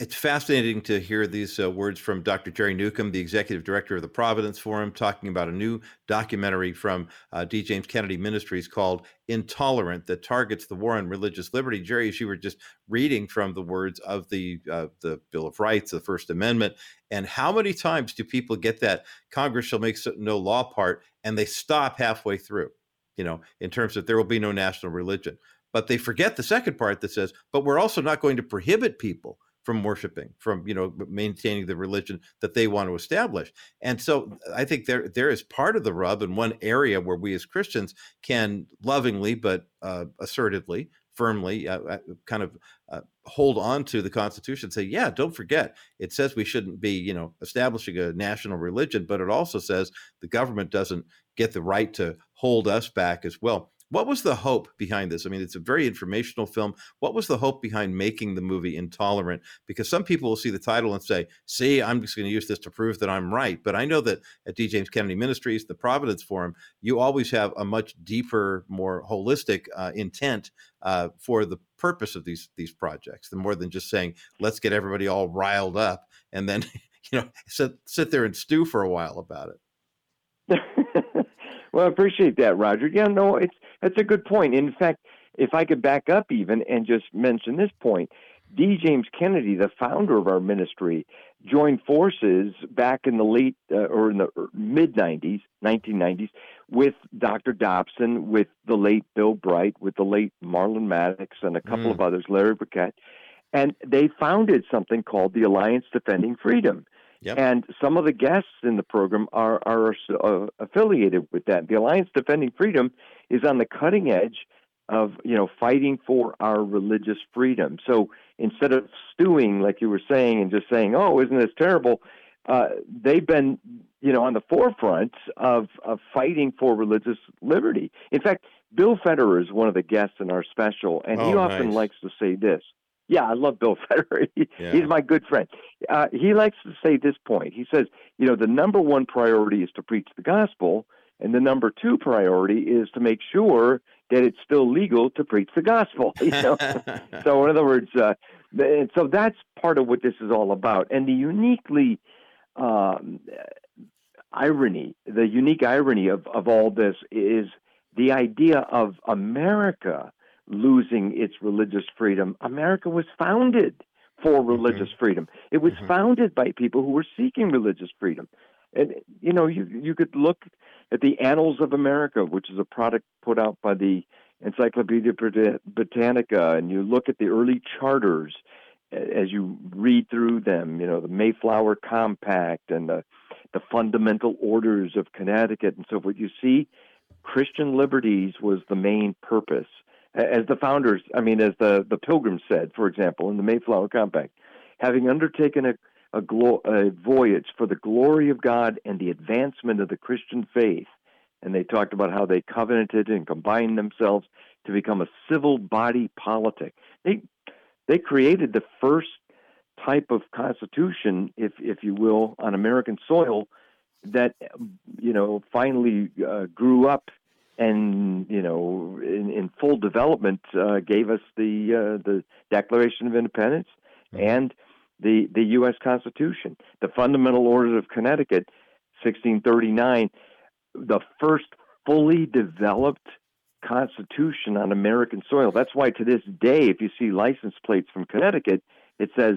A: It's fascinating to hear these uh, words from Dr. Jerry Newcombe, the executive director of the Providence Forum, talking about a new documentary from uh, D. James Kennedy Ministries called Intolerant that targets the war on religious liberty. Jerry, as you were just reading from the words of the uh, the Bill of Rights, the First Amendment, and how many times do people get that Congress shall make no law part and they stop halfway through? You know, in terms of there will be no national religion. But they forget the second part that says, but we're also not going to prohibit people from worshiping, from you know maintaining the religion that they want to establish. And so I think there there is part of the rub and one area where we as Christians can lovingly but uh, assertively, firmly, uh, uh kind of uh, hold on to the Constitution. Say, yeah, don't forget, it says we shouldn't be you know establishing a national religion, but it also says the government doesn't get the right to hold us back as well. What was the hope behind this? I mean, it's a very informational film. What was the hope behind making the movie Intolerant? Because some people will see the title and say, see, I'm just going to use this to prove that I'm right. But I know that at D. James Kennedy Ministries, the Providence Forum, you always have a much deeper, more holistic uh, intent uh, for the purpose of these these projects, the more than just saying, let's get everybody all riled up and then, you know, sit, sit there and stew for a while about it.
D: well, I appreciate that, Roger. Yeah, no, it's that's a good point. In fact, if I could back up even and just mention this point, D. James Kennedy, the founder of our ministry, joined forces back in the late uh, or in the mid 90s, 1990s, with Dr. Dobson, with the late Bill Bright, with the late Marlin Maddoux, and a couple mm. of others, Larry Burkett. And they founded something called the Alliance Defending Freedom. Yep. And some of the guests in the program are, are uh, affiliated with that. The Alliance Defending Freedom is on the cutting edge of you know fighting for our religious freedom. So instead of stewing like you were saying and just saying, "Oh, isn't this terrible?" Uh, they've been you know on the forefront of of fighting for religious liberty. In fact, Bill Federer is one of the guests in our special, and oh, he often nice. likes to say this. Yeah, I love Bill Federer. He, yeah. He's my good friend. Uh, he likes to say this point. He says, you know, the number one priority is to preach the gospel, and the number two priority is to make sure that it's still legal to preach the gospel. You know, so in other words, uh, and so that's part of what this is all about. And the uniquely um, irony, the unique irony of of all this is the idea of America losing its religious freedom. America was founded for mm-hmm. religious mm-hmm. freedom. It was mm-hmm. founded by people who were seeking religious freedom. And you know, you you could look at the Annals of America, which is a product put out by the Encyclopedia Britannica, and you look at the early charters as you read through them. You know, the Mayflower Compact and the the fundamental orders of Connecticut and so forth. You see, Christian liberties was the main purpose as the founders, I mean, as the, the Pilgrims said, for example, in the Mayflower Compact, having undertaken a, a, glo- a voyage for the glory of God and the advancement of the Christian faith, and they talked about how they covenanted and combined themselves to become a civil body politic. They they created the first type of constitution, if if you will, on American soil that you know finally uh, grew up and you know, in, in full development, uh, gave us the uh, the Declaration of Independence mm-hmm. and the the U.S. Constitution, the Fundamental Orders of Connecticut, 1639, the first fully developed Constitution on American soil. That's why to this day, if you see license plates from Connecticut, it says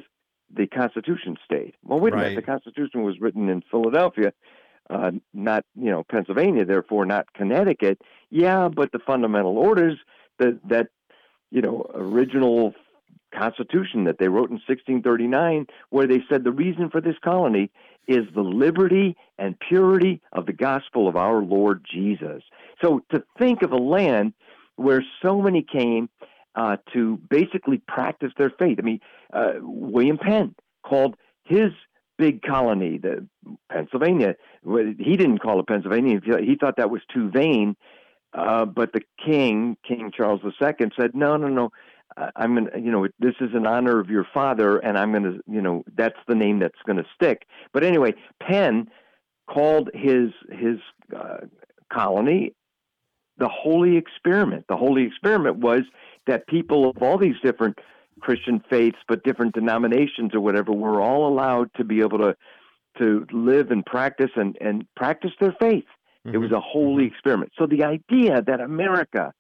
D: the Constitution state. Well, wait a minute, the Constitution was written in Philadelphia uh, not you know Pennsylvania, therefore not Connecticut. Yeah, but the fundamental orders that that you know original Constitution that they wrote in 1639, where they said the reason for this colony is the liberty and purity of the gospel of our Lord Jesus. So to think of a land where so many came uh, to basically practice their faith. I mean, uh, William Penn called his big colony, the Pennsylvania. He didn't call it Pennsylvania. He thought that was too vain. uh, but the king, King Charles II, said, no, no, no. I'm going to, you know, this is in honor of your father, and I'm going to, you know, that's the name that's going to stick. But anyway, Penn called his his uh, colony the Holy Experiment. The Holy Experiment was that people of all these different Christian faiths, but different denominations or whatever, were all allowed to be able to to live and practice and and practice their faith. Mm-hmm. It was a holy mm-hmm. experiment. So the idea that America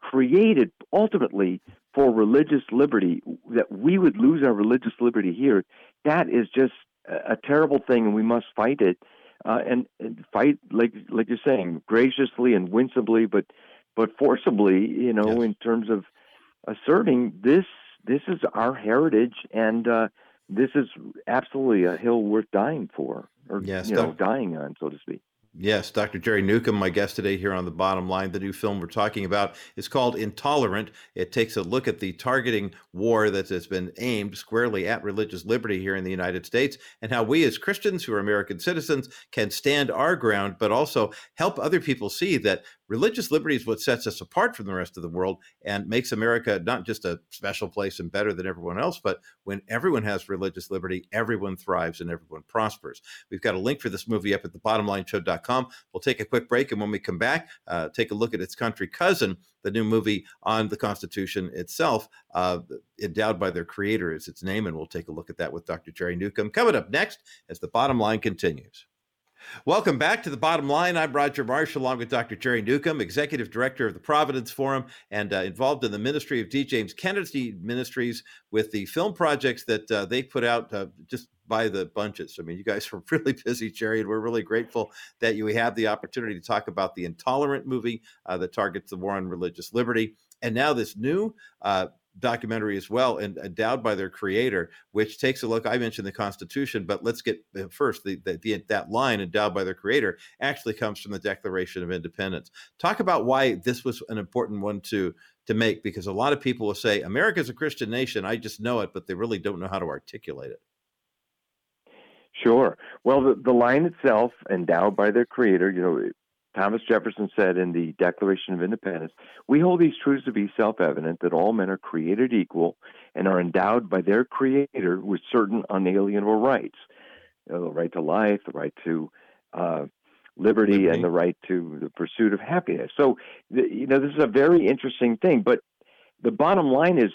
D: created ultimately for religious liberty, that we would lose our religious liberty here, that is just a, a terrible thing, and we must fight it. Uh, and, and fight like like you're saying graciously and winsomely but but forcibly you know yes. in terms of asserting this this is our heritage and uh, this is absolutely a hill worth dying for or yes, you know dying on so to speak
A: Yes, Dr. Jerry Newcombe, my guest today here on the bottom line. The new film we're talking about is called Intolerant. It takes a look at the targeting war that has been aimed squarely at religious liberty here in the United States and how we as Christians who are American citizens can stand our ground, but also help other people see that religious liberty is what sets us apart from the rest of the world and makes America not just a special place and better than everyone else, but when everyone has religious liberty, everyone thrives and everyone prospers. We've got a link for this movie up at the thebottomlineshow.com. We'll take a quick break, and when we come back, uh, take a look at its country cousin, the new movie on the Constitution itself, uh, endowed by their creator is its name, and we'll take a look at that with Dr. Jerry Newcombe coming up next as the bottom line continues. Welcome back to the bottom line. I'm Roger Marsh, along with Dr. Jerry Newcombe, Executive Director of the Providence Forum, and uh, involved in the ministry of D. James Kennedy Ministries with the film projects that uh, they put out uh, just by the bunches. I mean, you guys are really busy, Jerry, and we're really grateful that you have the opportunity to talk about the Intolerant movie uh, that targets the war on religious liberty. And now this new uh, documentary as well and endowed by their creator which takes a look i mentioned the constitution but let's get uh, first the, the, the, that line endowed by their creator actually comes from the declaration of independence talk about why this was an important one to to make because a lot of people will say america's a christian nation i just know it but they really don't know how to articulate it
D: Sure. Well, the, the line itself, endowed by their creator, you know, Thomas Jefferson said in the Declaration of Independence, we hold these truths to be self evident that all men are created equal and are endowed by their creator with certain unalienable rights you know, the right to life, the right to uh, liberty, liberty, and the right to the pursuit of happiness. So, you know, this is a very interesting thing. But the bottom line is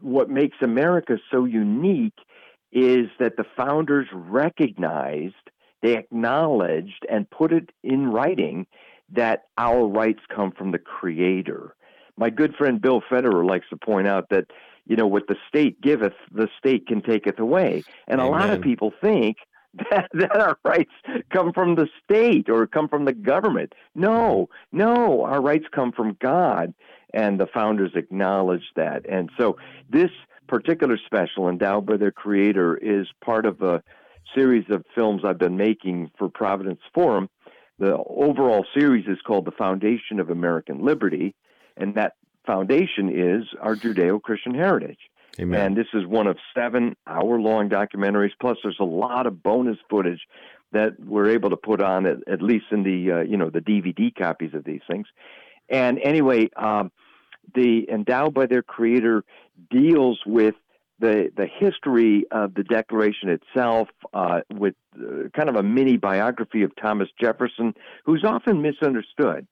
D: what makes America so unique is that the founders recognized they acknowledged and put it in writing that our rights come from the Creator. My good friend Bill Federer likes to point out that, you know, what the state giveth, the state can taketh away. And Amen. a lot of people think that, that our rights come from the state or come from the government. No, no, our rights come from God. And the founders acknowledged that. And so this particular special, endowed by their creator, is part of a series of films I've been making for Providence Forum. The overall series is called The Foundation of American Liberty, and that foundation is our Judeo Christian heritage. Amen. And this is one of seven hour long documentaries, plus, there's a lot of bonus footage that we're able to put on, at, at least in the uh, you know the DVD copies of these things. And anyway, um, the endowed by their creator deals with the the history of the Declaration itself, uh, with uh, kind of a mini biography of Thomas Jefferson, who's often misunderstood.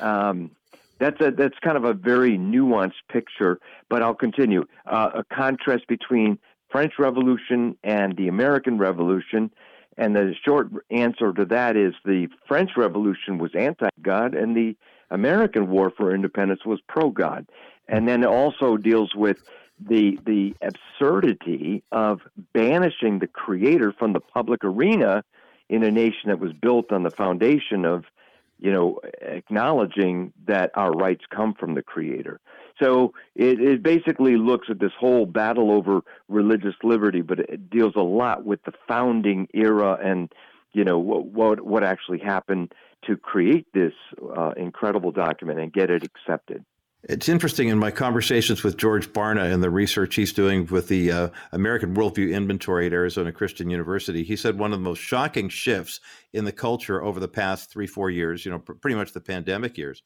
D: Um, that's a that's kind of a very nuanced picture, but I'll continue. Uh, a contrast between French Revolution and the American Revolution, and the short answer to that is the French Revolution was anti-God, and the American War for Independence was pro-God, and then it also deals with the the absurdity of banishing the creator from the public arena in a nation that was built on the foundation of you know acknowledging that our rights come from the creator. So it, it basically looks at this whole battle over religious liberty but it deals a lot with the founding era and you know what what, what actually happened to create this uh, incredible document and get it accepted
A: It's interesting in my conversations with George Barna and the research he's doing with the uh, American Worldview Inventory at Arizona Christian University. He said one of the most shocking shifts in the culture over the past three, four years, you know, pr- pretty much the pandemic years,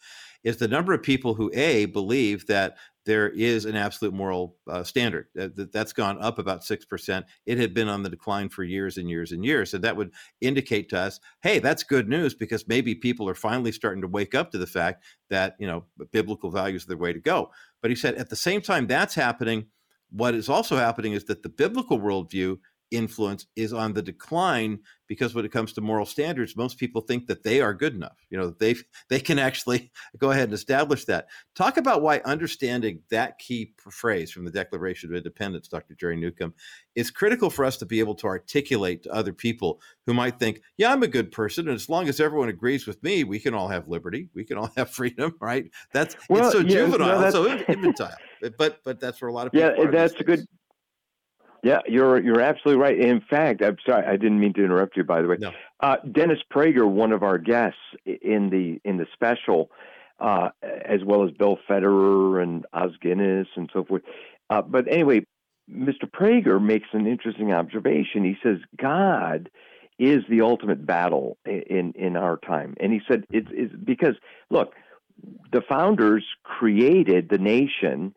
A: is the number of people who, A, believe that there is an absolute moral uh, standard. That, that's gone up about 6%. It had been on the decline for years and years and years. And that would indicate to us, hey, that's good news because maybe people are finally starting to wake up to the fact that, you know, biblical values are the way to go. But he said at the same time that's happening, what is also happening is that the biblical worldview influence is on the decline because when it comes to moral standards most people think that they are good enough you know they they can actually go ahead and establish that. Talk about why understanding that key phrase from the declaration of independence dr jerry newcombe is critical for us to be able to articulate to other people who might think yeah i'm a good person and as long as everyone agrees with me we can all have liberty we can all have freedom right? That's well, it's so yeah, juvenile no, so infantile but but that's where a lot of people
D: yeah that's a good yeah, you're you're absolutely right. In fact, I'm sorry, I didn't mean to interrupt you. By the way, no. uh, Dennis Prager, one of our guests in the in the special, uh, as well as Bill Federer and Os Guinness and so forth. Uh, but anyway, Mr. Prager makes an interesting observation. He says God is the ultimate battle in in our time, and he said it's, it's because look, the founders created the nation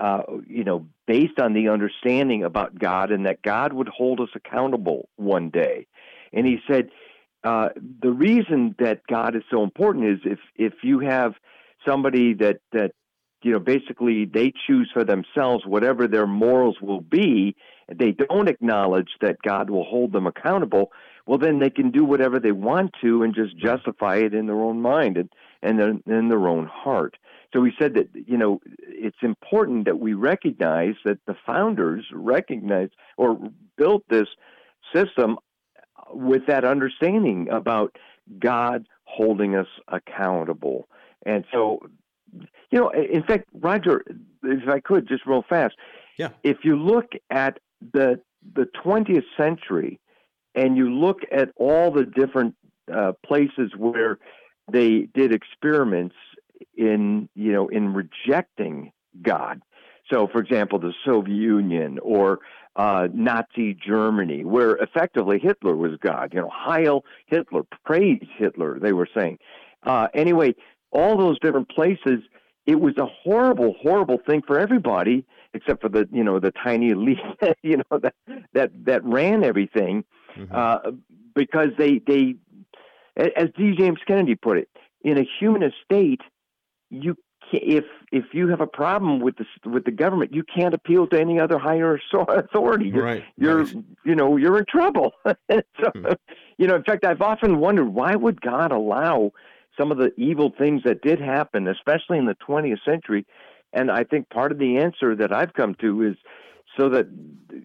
D: uh, you know, based on the understanding about God and that God would hold us accountable one day. And he said, uh, the reason that God is so important is if if you have somebody that that you know basically they choose for themselves whatever their morals will be, they don't acknowledge that God will hold them accountable. Well, then they can do whatever they want to and just justify it in their own mind and and in their own heart. So we said that you know it's important that we recognize that the founders recognized or built this system with that understanding about God holding us accountable. And so, you know, in fact, Roger, if I could just real fast,
A: yeah.
D: If you look at the the 20th century, and you look at all the different uh, places where they did experiments in you know in rejecting God. So, for example, the Soviet Union or uh, Nazi Germany, where effectively Hitler was God. You know, Heil Hitler, praise Hitler. They were saying. Uh, anyway, all those different places, it was a horrible, horrible thing for everybody except for the you know the tiny elite you know that that that ran everything mm-hmm. uh, because they they as D. James Kennedy put it, in a humanist state, you if if you have a problem with the with the government, you can't appeal to any other higher authority. You're,
A: right.
D: You're
A: right.
D: you know you're in trouble. so, mm-hmm. you know, in fact, I've often wondered why would God allow some of the evil things that did happen, especially in the 20th century. And I think part of the answer that I've come to is so that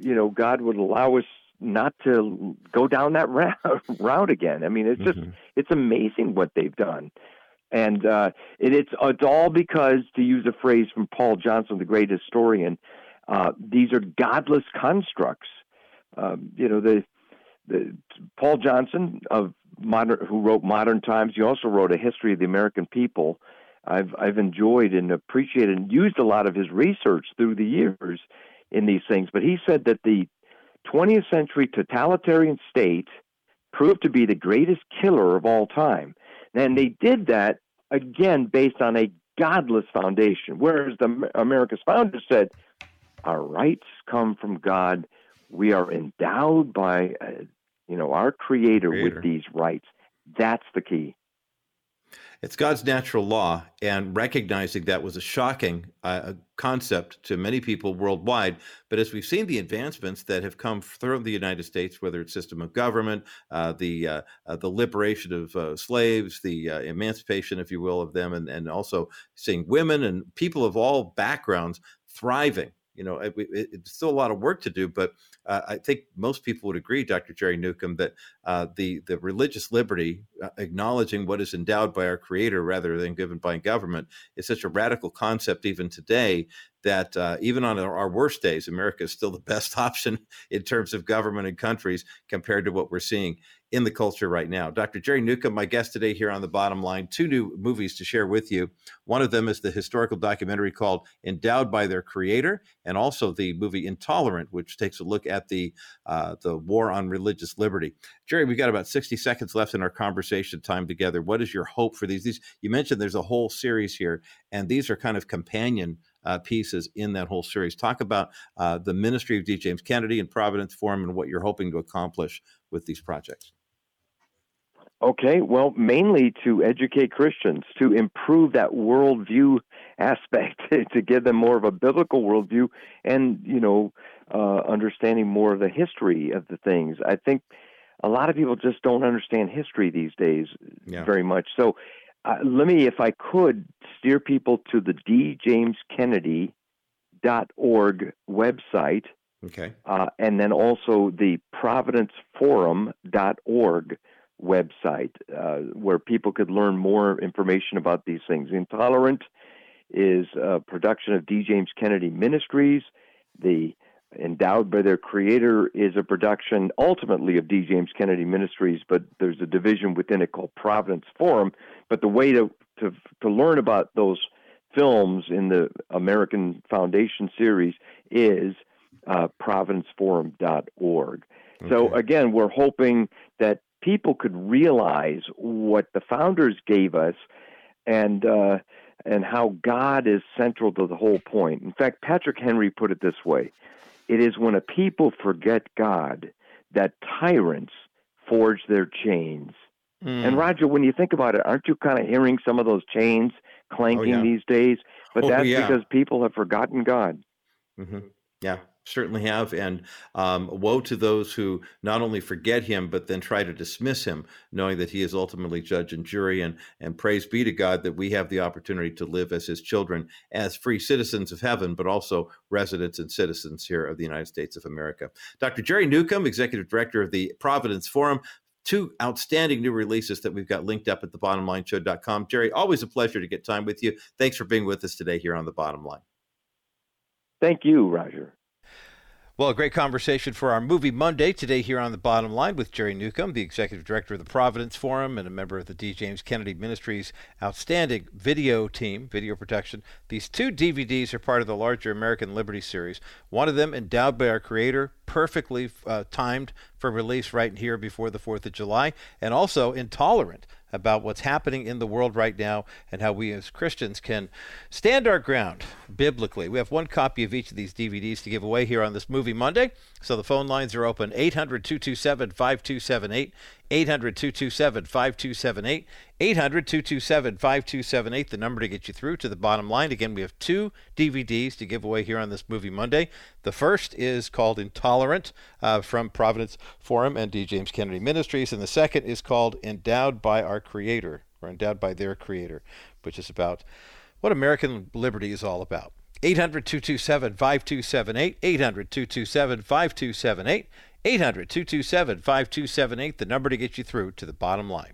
D: you know God would allow us not to go down that route again. I mean, it's just mm-hmm. it's amazing what they've done. And uh, it, it's it's all because, to use a phrase from Paul Johnson, the great historian, uh, these are godless constructs. Um, you know, the, the Paul Johnson of modern, who wrote Modern Times. He also wrote a history of the American people. I've I've enjoyed and appreciated and used a lot of his research through the years in these things. But he said that the 20th century totalitarian state proved to be the greatest killer of all time. And they did that again based on a godless foundation. Whereas the America's founders said, our rights come from God. We are endowed by, uh, you know, our Creator, Creator with these rights. That's the key.
A: It's God's natural law, and recognizing that was a shocking uh, concept to many people worldwide. But as we've seen the advancements that have come through the United States, whether it's system of government, uh, the uh, uh the liberation of uh, slaves, the uh, emancipation, if you will, of them, and, and also seeing women and people of all backgrounds thriving you know, it, it, it's still a lot of work to do, but uh, I think most people would agree, Dr. Jerry Newcombe, that uh, the the religious liberty, uh, acknowledging what is endowed by our Creator rather than given by government, is such a radical concept even today that uh, even on our, worst days, America is still the best option in terms of government and countries compared to what we're seeing in the culture right now. Dr. Jerry Newcombe, my guest today here on the bottom line, two new movies to share with you. One of them is the historical documentary called Endowed by Their Creator, and also the movie Intolerant, which takes a look at the uh, the war on religious liberty. Jerry, we've got about 60 seconds left in our conversation time together. What is your hope for these? These you mentioned there's a whole series here, and these are kind of companion uh, pieces in that whole series. Talk about uh, the ministry of D. James Kennedy and Providence Forum and what you're hoping to accomplish with these projects.
D: Okay, well, mainly to educate Christians, to improve that worldview aspect, to give them more of a biblical worldview, and you know, uh, understanding more of the history of the things. I think a lot of people just don't understand history these days yeah. very much. So, uh, let me, if I could, steer people to the djameskennedy.org website.
A: Okay.
D: Uh, and then also the providenceforum.org website uh, where people could learn more information about these things. Intolerant is a production of D. James Kennedy Ministries. The Endowed by Their Creator is a production ultimately of D. James Kennedy Ministries, but there's a division within it called Providence Forum. But the way to, to, to learn about those films in the American Foundation series is uh, providenceforum.org. Okay. So again, we're hoping that people could realize what the founders gave us and uh, and how God is central to the whole point. In fact, Patrick Henry put it this way: It is when a people forget God that tyrants forge their chains. Mm. And Roger, when you think about it, aren't you kind of hearing some of those chains clanking oh, yeah. these days? But oh, that's yeah. because people have forgotten God.
A: Mm-hmm. Yeah, certainly have. And um, woe to those who not only forget him, but then try to dismiss him, knowing that he is ultimately judge and jury. And, and praise be to God that we have the opportunity to live as his children, as free citizens of heaven, but also residents and citizens here of the United States of America. Dr. Jerry Newcombe, Executive Director of the Providence Forum. Two outstanding new releases that we've got linked up at thebottomlineshow.com. Jerry, always a pleasure to get time with you. Thanks for being with us today here on The Bottom Line.
D: Thank you, Roger.
A: Well, a great conversation for our Movie Monday today here on the bottom line with Jerry Newcombe, the executive director of the Providence Forum and a member of the D. James Kennedy Ministries outstanding video team, video production. These two DVDs are part of the larger American Liberty series. One of them endowed by our creator, perfectly uh, timed for release right here before the 4th of July, and also Intolerant about what's happening in the world right now and how we as Christians can stand our ground biblically. We have one copy of each of these DVDs to give away here on this Movie Monday. So the phone lines are open 800 227 5278. 800 227 5278. 800 227 5278, the number to get you through to the bottom line. Again, we have two DVDs to give away here on this Movie Monday. The first is called Intolerant uh, from Providence Forum and D. James Kennedy Ministries, and the second is called Endowed by Our Creator, or Endowed by Their Creator, which is about what American liberty is all about. 800 227 5278. 800 227 5278. 800 227 5278, the number to get you through to the bottom line.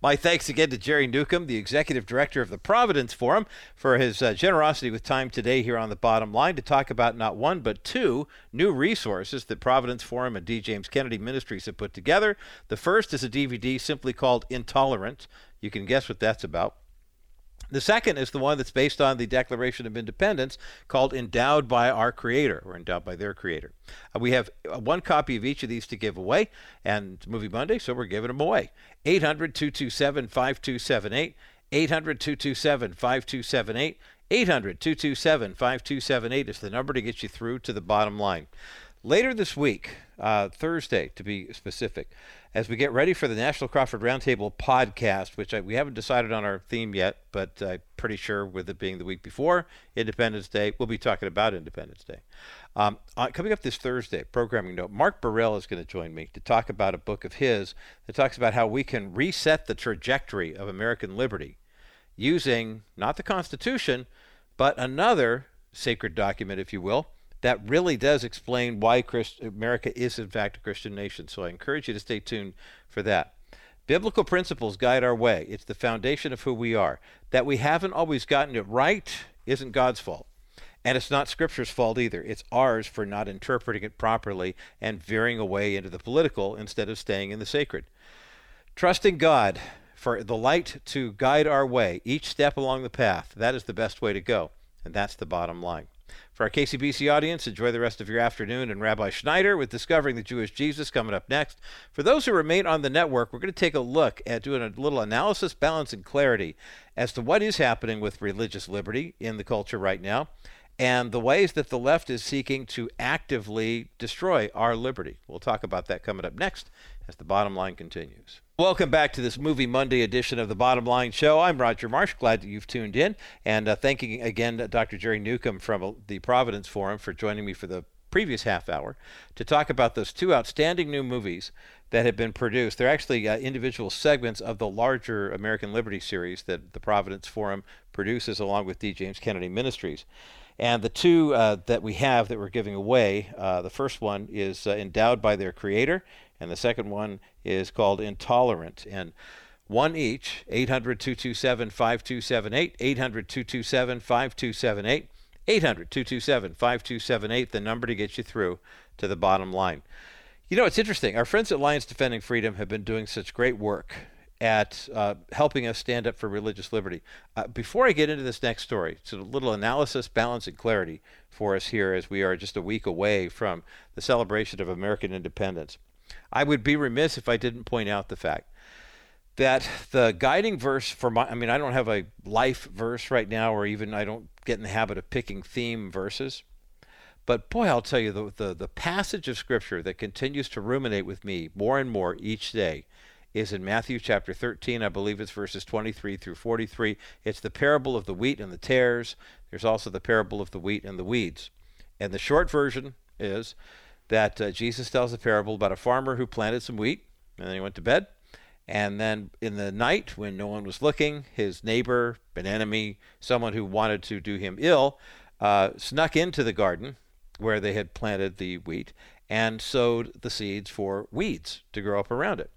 A: My thanks again to Jerry Newcombe, the executive director of the Providence Forum, for his uh, generosity with time today here on the bottom line to talk about not one but two new resources that Providence Forum and D. James Kennedy Ministries have put together. The first is a DVD simply called Intolerant. You can guess what that's about. The second is the one that's based on the Declaration of Independence called Endowed by Our Creator, or Endowed by Their Creator. Uh, we have uh, one copy of each of these to give away, and Movie Monday, so we're giving them away. 800 227 5278. 800 227 5278. 800 227 5278 is the number to get you through to the bottom line. Later this week, uh, Thursday to be specific, as we get ready for the National Crawford Roundtable podcast, which I, we haven't decided on our theme yet, but I'm pretty sure with it being the week before Independence Day, we'll be talking about Independence Day. Um, uh, coming up this Thursday, programming note, Mark Burrell is going to join me to talk about a book of his that talks about how we can reset the trajectory of American liberty using not the Constitution, but another sacred document, if you will, that really does explain why Christ- America is, in fact, a Christian nation. So I encourage you to stay tuned for that. Biblical principles guide our way. It's the foundation of who we are. That we haven't always gotten it right isn't God's fault. And it's not Scripture's fault either. It's ours for not interpreting it properly and veering away into the political instead of staying in the sacred. Trusting God for the light to guide our way, each step along the path, that is the best way to go. And that's the bottom line. For our KCBC audience, enjoy the rest of your afternoon and Rabbi Schneider with Discovering the Jewish Jesus coming up next. For those who remain on the network, we're going to take a look at doing a little analysis, balance, and clarity as to what is happening with religious liberty in the culture right now and the ways that the left is seeking to actively destroy our liberty. We'll talk about that coming up next as the bottom line continues. Welcome back to this Movie Monday edition of the Bottom Line Show. I'm Roger Marsh. Glad that you've tuned in. And uh, thanking again Dr. Jerry Newcombe from uh, the Providence Forum for joining me for the previous half hour to talk about those two outstanding new movies that have been produced. They're actually uh, individual segments of the larger American Liberty series that the Providence Forum produces along with D. James Kennedy Ministries. And the two uh, that we have that we're giving away, uh, the first one is uh, endowed by their creator, and the second one is called Intolerant. And one each, 800 227 5278, 800 227 5278, 800 227 5278, the number to get you through to the bottom line. You know, it's interesting. Our friends at Alliance Defending Freedom have been doing such great work at uh, helping us stand up for religious liberty. Uh, before I get into this next story, it's a little analysis, balance, and clarity for us here as we are just a week away from the celebration of American independence. I would be remiss if I didn't point out the fact that the guiding verse for my, I mean, I don't have a life verse right now, or even I don't get in the habit of picking theme verses. But boy, I'll tell you, the, the, the passage of Scripture that continues to ruminate with me more and more each day is in Matthew chapter 13. I believe it's verses 23 through 43. It's the parable of the wheat and the tares. There's also the parable of the wheat and the weeds. And the short version is that uh, Jesus tells a parable about a farmer who planted some wheat and then he went to bed. And then in the night, when no one was looking, his neighbor, an enemy, someone who wanted to do him ill, uh, snuck into the garden where they had planted the wheat and sowed the seeds for weeds to grow up around it.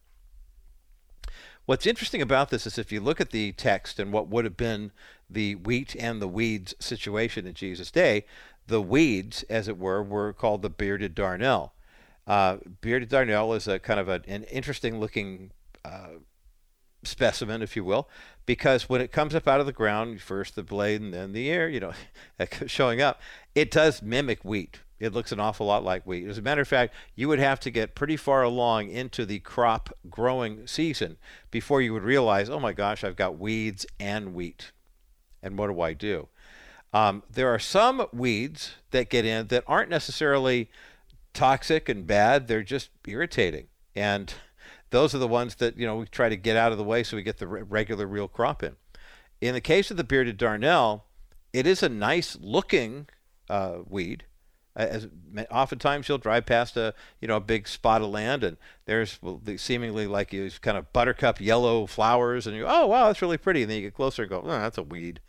A: What's interesting about this is if you look at the text and what would have been the wheat and the weeds situation in Jesus' day, the weeds, as it were, were called the bearded darnel. Uh, bearded darnel is a kind of a, an interesting looking uh, specimen, if you will, because when it comes up out of the ground, first the blade and then the ear, you know, showing up, it does mimic wheat. It looks an awful lot like wheat. As a matter of fact, you would have to get pretty far along into the crop growing season before you would realize, oh my gosh, I've got weeds and wheat. And what do I do? Um, there are some weeds that get in that aren't necessarily toxic and bad, they're just irritating. And those are the ones that, you know, we try to get out of the way so we get the regular real crop in. In the case of the bearded darnel, it is a nice looking uh, weed as oftentimes you'll drive past a you know a big spot of land and there's seemingly like these kind of buttercup yellow flowers and you go, oh wow that's really pretty and then you get closer and go oh that's a weed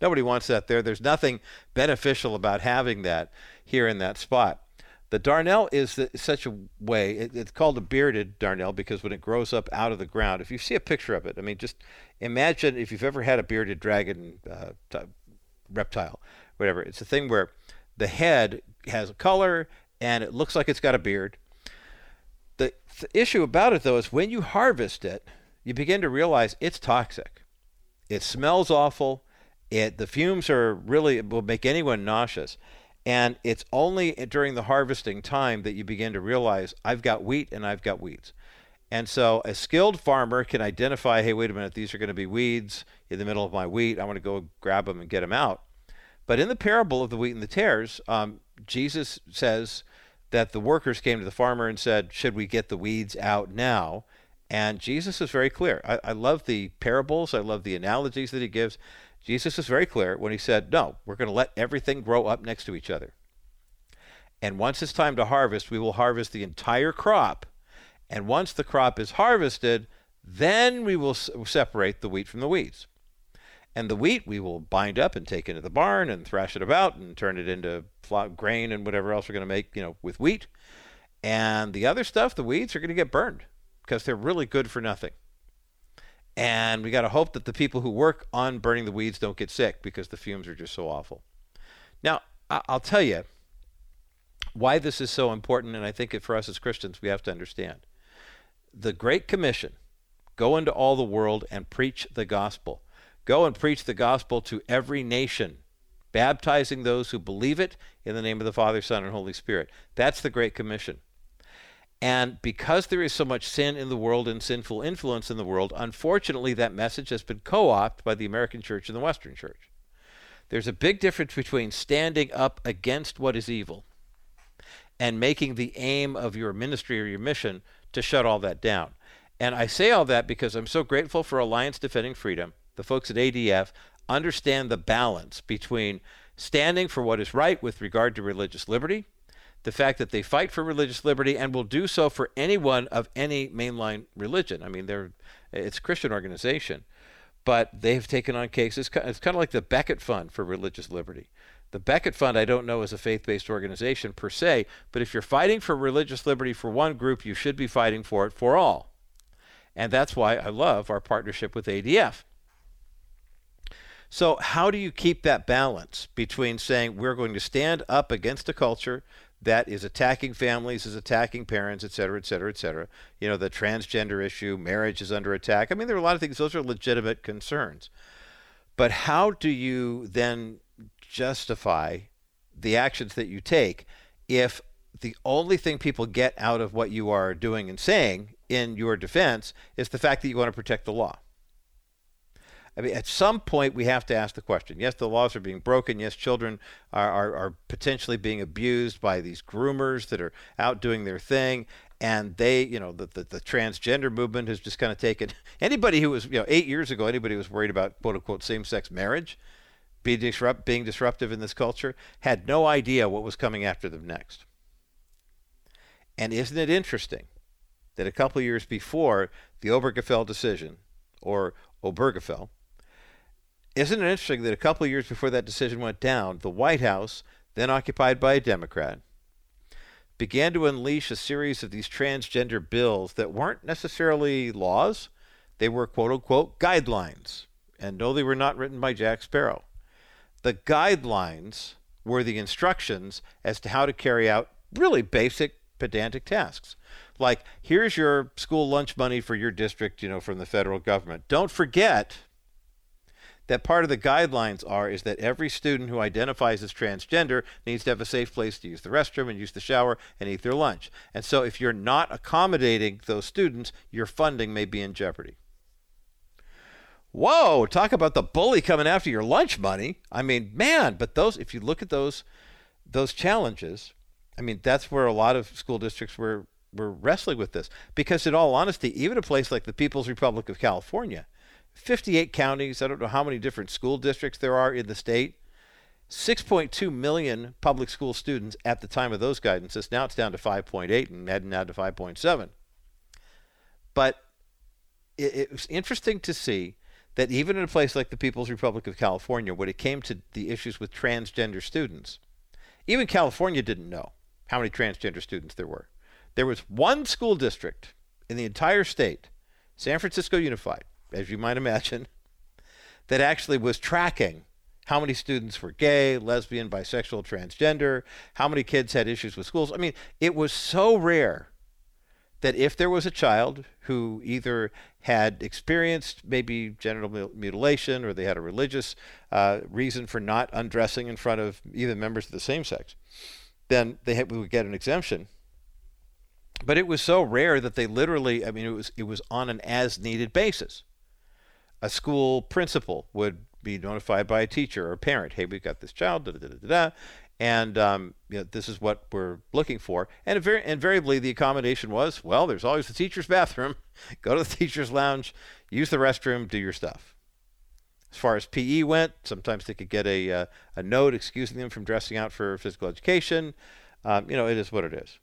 A: nobody wants that there there's nothing beneficial about having that here in that spot The darnel is the, such a way, it, it's called a bearded darnel because when it grows up out of the ground, if you see a picture of it, I mean, just imagine if you've ever had a bearded dragon uh, reptile, whatever. It's a thing where the head has a color and it looks like it's got a beard. The, the issue about it, though, is when you harvest it, you begin to realize it's toxic. It smells awful. It the fumes are really will make anyone nauseous. And it's only during the harvesting time that you begin to realize I've got wheat and I've got weeds. And so a skilled farmer can identify, hey, wait a minute, these are going to be weeds in the middle of my wheat. I want to go grab them and get them out. But in the parable of the wheat and the tares, um, Jesus says that the workers came to the farmer and said, should we get the weeds out now? And Jesus is very clear. I, I love the parables. I love the analogies that he gives. Jesus is very clear when he said, No, we're going to let everything grow up next to each other. And once it's time to harvest, we will harvest the entire crop. And once the crop is harvested, then we will separate the wheat from the weeds. And the wheat we will bind up and take into the barn and thrash it about and turn it into grain and whatever else we're going to make, you know, with wheat. And the other stuff, the weeds, are going to get burned because they're really good for nothing. And we got to hope that the people who work on burning the weeds don't get sick because the fumes are just so awful. Now, I'll tell you why this is so important, and I think for us as Christians, we have to understand. The Great Commission go into all the world and preach the gospel. Go and preach the gospel to every nation, baptizing those who believe it in the name of the Father, Son, and Holy Spirit. That's the Great Commission. And because there is so much sin in the world and sinful influence in the world, unfortunately, that message has been co opted by the American church and the Western church. There's a big difference between standing up against what is evil and making the aim of your ministry or your mission to shut all that down. And I say all that because I'm so grateful for Alliance Defending Freedom. The folks at ADF understand the balance between standing for what is right with regard to religious liberty the fact that they fight for religious liberty and will do so for anyone of any mainline religion. I mean, they're it's a Christian organization, but they've taken on cases. It's kind of like the Becket Fund for religious liberty. The Becket Fund, I don't know, is a faith based organization per se, but if you're fighting for religious liberty for one group, you should be fighting for it for all. And that's why I love our partnership with ADF. So, how do you keep that balance between saying we're going to stand up against a culture that is attacking families, is attacking parents, et cetera, et cetera, et cetera. You know, the transgender issue, marriage is under attack. I mean, there are a lot of things, those are legitimate concerns. But how do you then justify the actions that you take if the only thing people get out of what you are doing and saying in your defense is the fact that you want to protect the law? I mean, at some point, we have to ask the question. Yes, the laws are being broken. Yes, children are, are, are, potentially being abused by these groomers that are out doing their thing. And they, you know, the, the, the transgender movement has just kind of taken anybody who was, you know, eight years ago, anybody who was worried about quote unquote same sex marriage being, disrupt, being disruptive in this culture had no idea what was coming after them next. And isn't it interesting that a couple years before the Obergefell decision, or Obergefell, isn't it interesting that a couple of years before that decision went down, the White House, then occupied by a Democrat, began to unleash a series of these transgender bills that weren't necessarily laws, they were quote unquote guidelines. And no, they were not written by Jack Sparrow. The guidelines were the instructions as to how to carry out really basic pedantic tasks. Like, here's your school lunch money for your district, you know, from the federal government. Don't forget that part of the guidelines are is that every student who identifies as transgender needs to have a safe place to use the restroom and use the shower and eat their lunch. And so if you're not accommodating those students, your funding may be in jeopardy. Whoa, talk about the bully coming after your lunch money. I mean, man, but those if you look at those those challenges, I mean, that's where a lot of school districts were were wrestling with this because in all honesty, even a place like the People's Republic of California, 58 counties. I don't know how many different school districts there are in the state. 6.2 million public school students at the time of those guidances. Now it's down to 5.8 and heading now to 5.7. But it, it was interesting to see that even in a place like the People's Republic of California, when it came to the issues with transgender students, even California didn't know. how many transgender students there were. There was one school district in the entire state, San Francisco Unified, as you might imagine, that actually was tracking how many students were gay, lesbian, bisexual, transgender, how many kids had issues with schools. I mean, it was so rare that if there was a child who either had experienced maybe genital mutilation or they had a religious uh, reason for not undressing in front of even members of the same sex, then they had, we would get an exemption. But it was so rare that they literally, I mean, it was it was on an as-needed basis. A school principal would be notified by a teacher or a parent, hey, we've got this child, da da da da da, and um, you know, this is what we're looking for. And invariably, the accommodation was, well, there's always the teacher's bathroom. Go to the teacher's lounge, use the restroom, do your stuff. As far as PE went, sometimes they could get a, uh, a note excusing them from dressing out for physical education. Um, you know, it is what it is.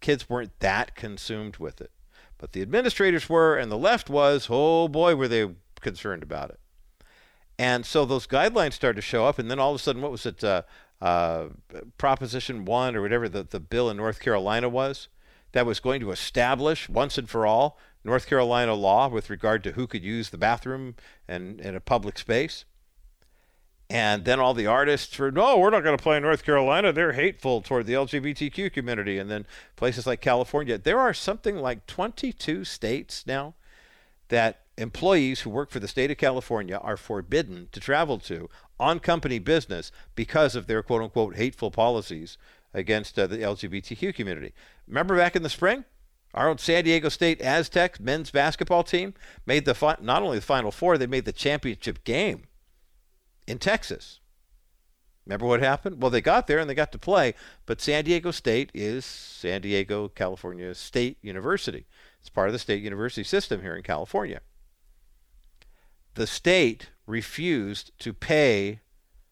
A: Kids weren't that consumed with it. But the administrators were, and the left was, oh boy, were they concerned about it. And so those guidelines started to show up, and then all of a sudden, what was it? Uh, uh, Proposition 1 or whatever the, the bill in North Carolina was that was going to establish once and for all North Carolina law with regard to who could use the bathroom and in a public space. And then all the artists were, no, we're not going to play in North Carolina. They're hateful toward the LGBTQ community. And then places like California. There are something like 22 states now that employees who work for the state of California are forbidden to travel to on company business because of their quote unquote hateful policies against uh, the LGBTQ community. Remember back in the spring? Our own San Diego State Aztecs men's basketball team made the fi- not only the Final Four, they made the championship game in Texas. Remember what happened? Well, they got there and they got to play, but San Diego State is San Diego, California State University. It's part of the state university system here in California. The state refused to pay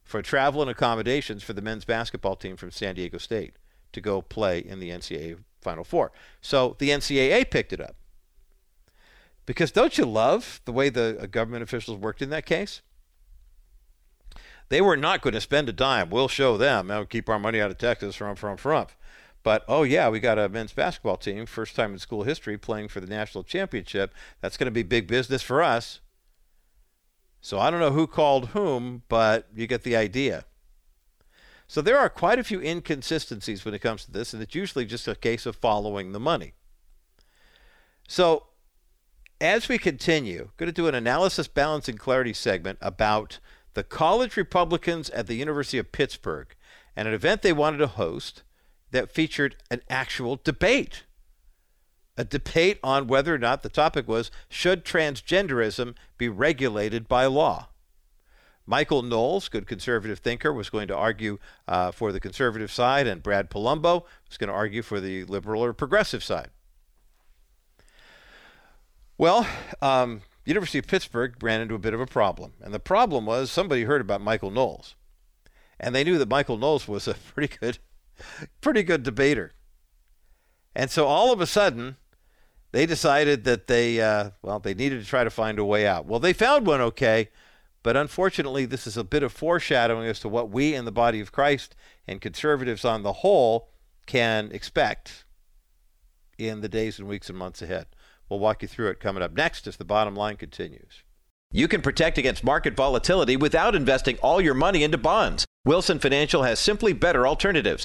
A: for travel and accommodations for the men's basketball team from San Diego State to go play in the NCAA Final Four. So the NCAA picked it up. Because don't you love the way the uh, government officials worked in that case? They were not going to spend a dime. We'll show them. I'll keep our money out of Texas from from from. But oh yeah, we got a men's basketball team, first time in school history, playing for the national championship. That's going to be big business for us. So I don't know who called whom, but you get the idea. So there are quite a few inconsistencies when it comes to this, and it's usually just a case of following the money. So as we continue, I'm going to do an analysis, balance, and clarity segment about the college Republicans at the University of Pittsburgh and an event they wanted to host that featured an actual debate a debate on whether or not the topic was should transgenderism be regulated by law. Michael Knowles, good conservative thinker, was going to argue uh, for the conservative side, and Brad Polumbo was going to argue for the liberal or progressive side. Well, um, University of Pittsburgh ran into a bit of a problem, and the problem was somebody heard about Michael Knowles, and they knew that Michael Knowles was a pretty good, pretty good debater. And so all of a sudden, they decided that they, uh, well, they needed to try to find a way out. Well, they found one okay, but unfortunately, this is a bit of foreshadowing as to what we in the body of Christ and conservatives on the whole can expect in the days and weeks and months ahead. We'll walk you through it coming up next as the bottom line continues.
E: You can protect against market volatility without investing all your money into bonds. Wilson Financial has simply better alternatives.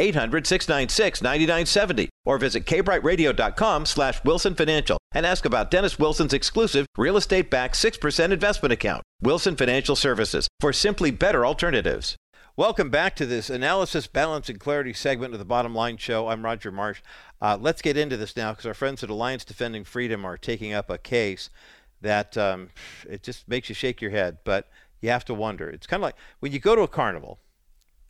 E: 800 696 9970 or visit kbriteradio.com slash wilson financial and ask about dennis wilson's exclusive real estate backed 6% investment account wilson financial services for simply better alternatives
A: Welcome back to this analysis, balance, and clarity segment of the Bottom Line Show. I'm Roger Marsh. Uh, let's get into this now because our friends at Alliance Defending Freedom are taking up a case that um, it just makes you shake your head, but you have to wonder. It's kind of like when you go to a carnival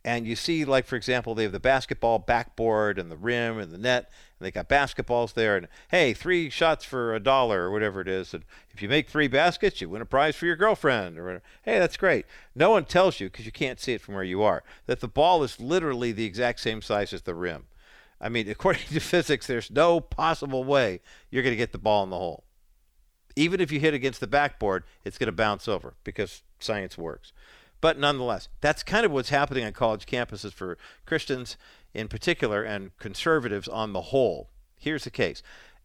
A: and you see, like, for example, they have the basketball backboard and the rim and the net, and they got basketballs there, and hey, three shots for a dollar or whatever it is. And if you make three baskets, you win a prize for your girlfriend. Or whatever. hey, that's great. No one tells you because you can't see it from where you are that the ball is literally the exact same size as the rim. I mean, according to physics, there's no possible way you're going to get the ball in the hole. Even if you hit against the backboard, it's going to bounce over because science works. But nonetheless, that's kind of what's happening on college campuses for Christians in particular and conservatives on the whole. Here's the case.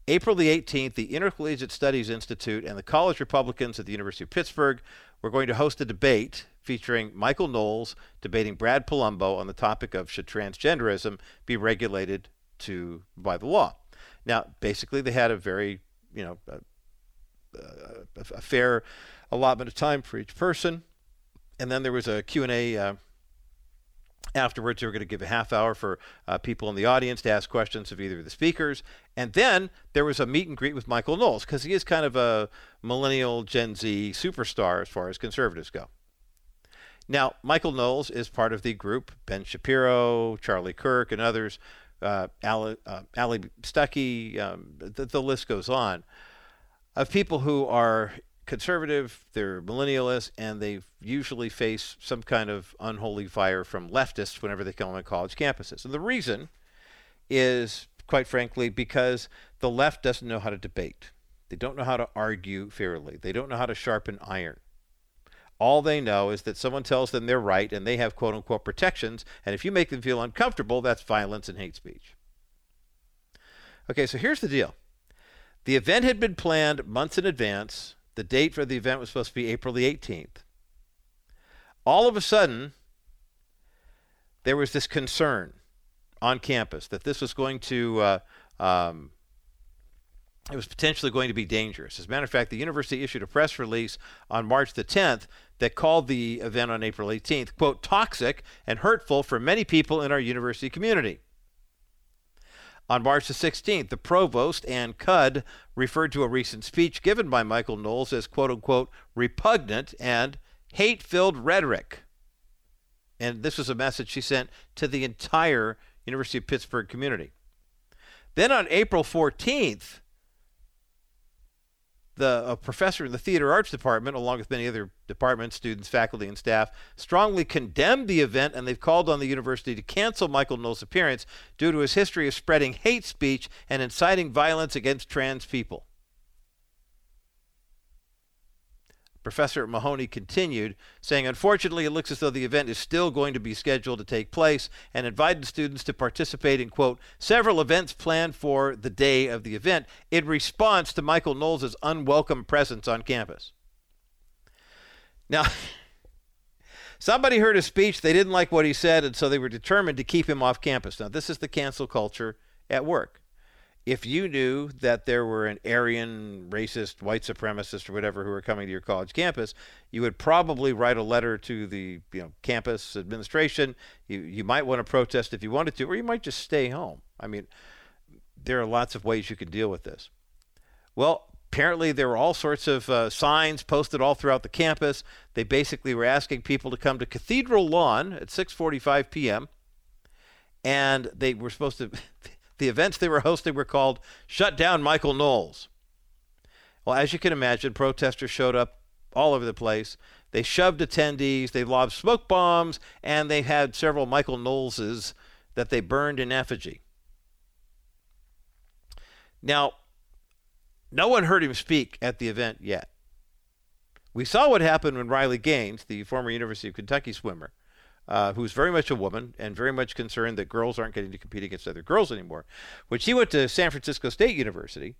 A: April the 18th, the Intercollegiate Studies Institute and the college Republicans at the University of Pittsburgh were going to host a debate featuring Michael Knowles debating Brad Polumbo on the topic of should transgenderism be regulated to by the law. Now, basically, they had a very, you know, a, a, a fair allotment of time for each person and then there was a Q&A uh, afterwards. They were going to give a half hour for uh, people in the audience to ask questions of either of the speakers. And then there was a meet and greet with Michael Knowles because he is kind of a millennial Gen Z superstar as far as conservatives go. Now, Michael Knowles is part of the group Ben Shapiro, Charlie Kirk, and others, uh, Allie, uh, Allie Stuckey, um, the, the list goes on, of people who are conservative, they're millennialists, and they usually face some kind of unholy fire from leftists whenever they come on college campuses. And the reason is, quite frankly, because the left doesn't know how to debate. They don't know how to argue fairly. They don't know how to sharpen iron. All they know is that someone tells them they're right and they have quote unquote protections, and if you make them feel uncomfortable, that's violence and hate speech. Okay, so here's the deal. The event had been planned months in advance the date for the event was supposed to be April the 18th. All of a sudden, there was this concern on campus that this was going to, uh, um, it was potentially going to be dangerous. As a matter of fact, the university issued a press release on March the 10th that called the event on April 18th, quote, toxic and hurtful for many people in our university community. On March the 16th, the provost, Ann Cudd, referred to a recent speech given by Michael Knowles as quote unquote repugnant and hate filled rhetoric. And this was a message she sent to the entire University of Pittsburgh community. Then on April 14th, the a professor in the theater arts department, along with many other departments, students, faculty, and staff, strongly condemned the event, and they've called on the university to cancel Michael Knowles' appearance due to his history of spreading hate speech and inciting violence against trans people. Professor Mahoney continued, saying, Unfortunately, it looks as though the event is still going to be scheduled to take place and invited students to participate in, quote, several events planned for the day of the event in response to Michael Knowles' unwelcome presence on campus. Now, somebody heard his speech, they didn't like what he said, and so they were determined to keep him off campus. Now, this is the cancel culture at work if you knew that there were an Aryan, racist, white supremacist, or whatever who were coming to your college campus, you would probably write a letter to the you know campus administration. You you might want to protest if you wanted to, or you might just stay home. I mean, there are lots of ways you can deal with this. Well, apparently there were all sorts of uh, signs posted all throughout the campus. They basically were asking people to come to Cathedral Lawn at 6:45 p.m. and they were supposed to The events they were hosting were called Shut Down Michael Knowles. Well, as you can imagine, protesters showed up all over the place. They shoved attendees, they lobbed smoke bombs, and they had several Michael Knowleses that they burned in effigy. Now, no one heard him speak at the event yet. We saw what happened when Riley Gaines, the former University of Kentucky swimmer, uh, who's very much a woman and very much concerned that girls aren't getting to compete against other girls anymore. When she went to San Francisco State University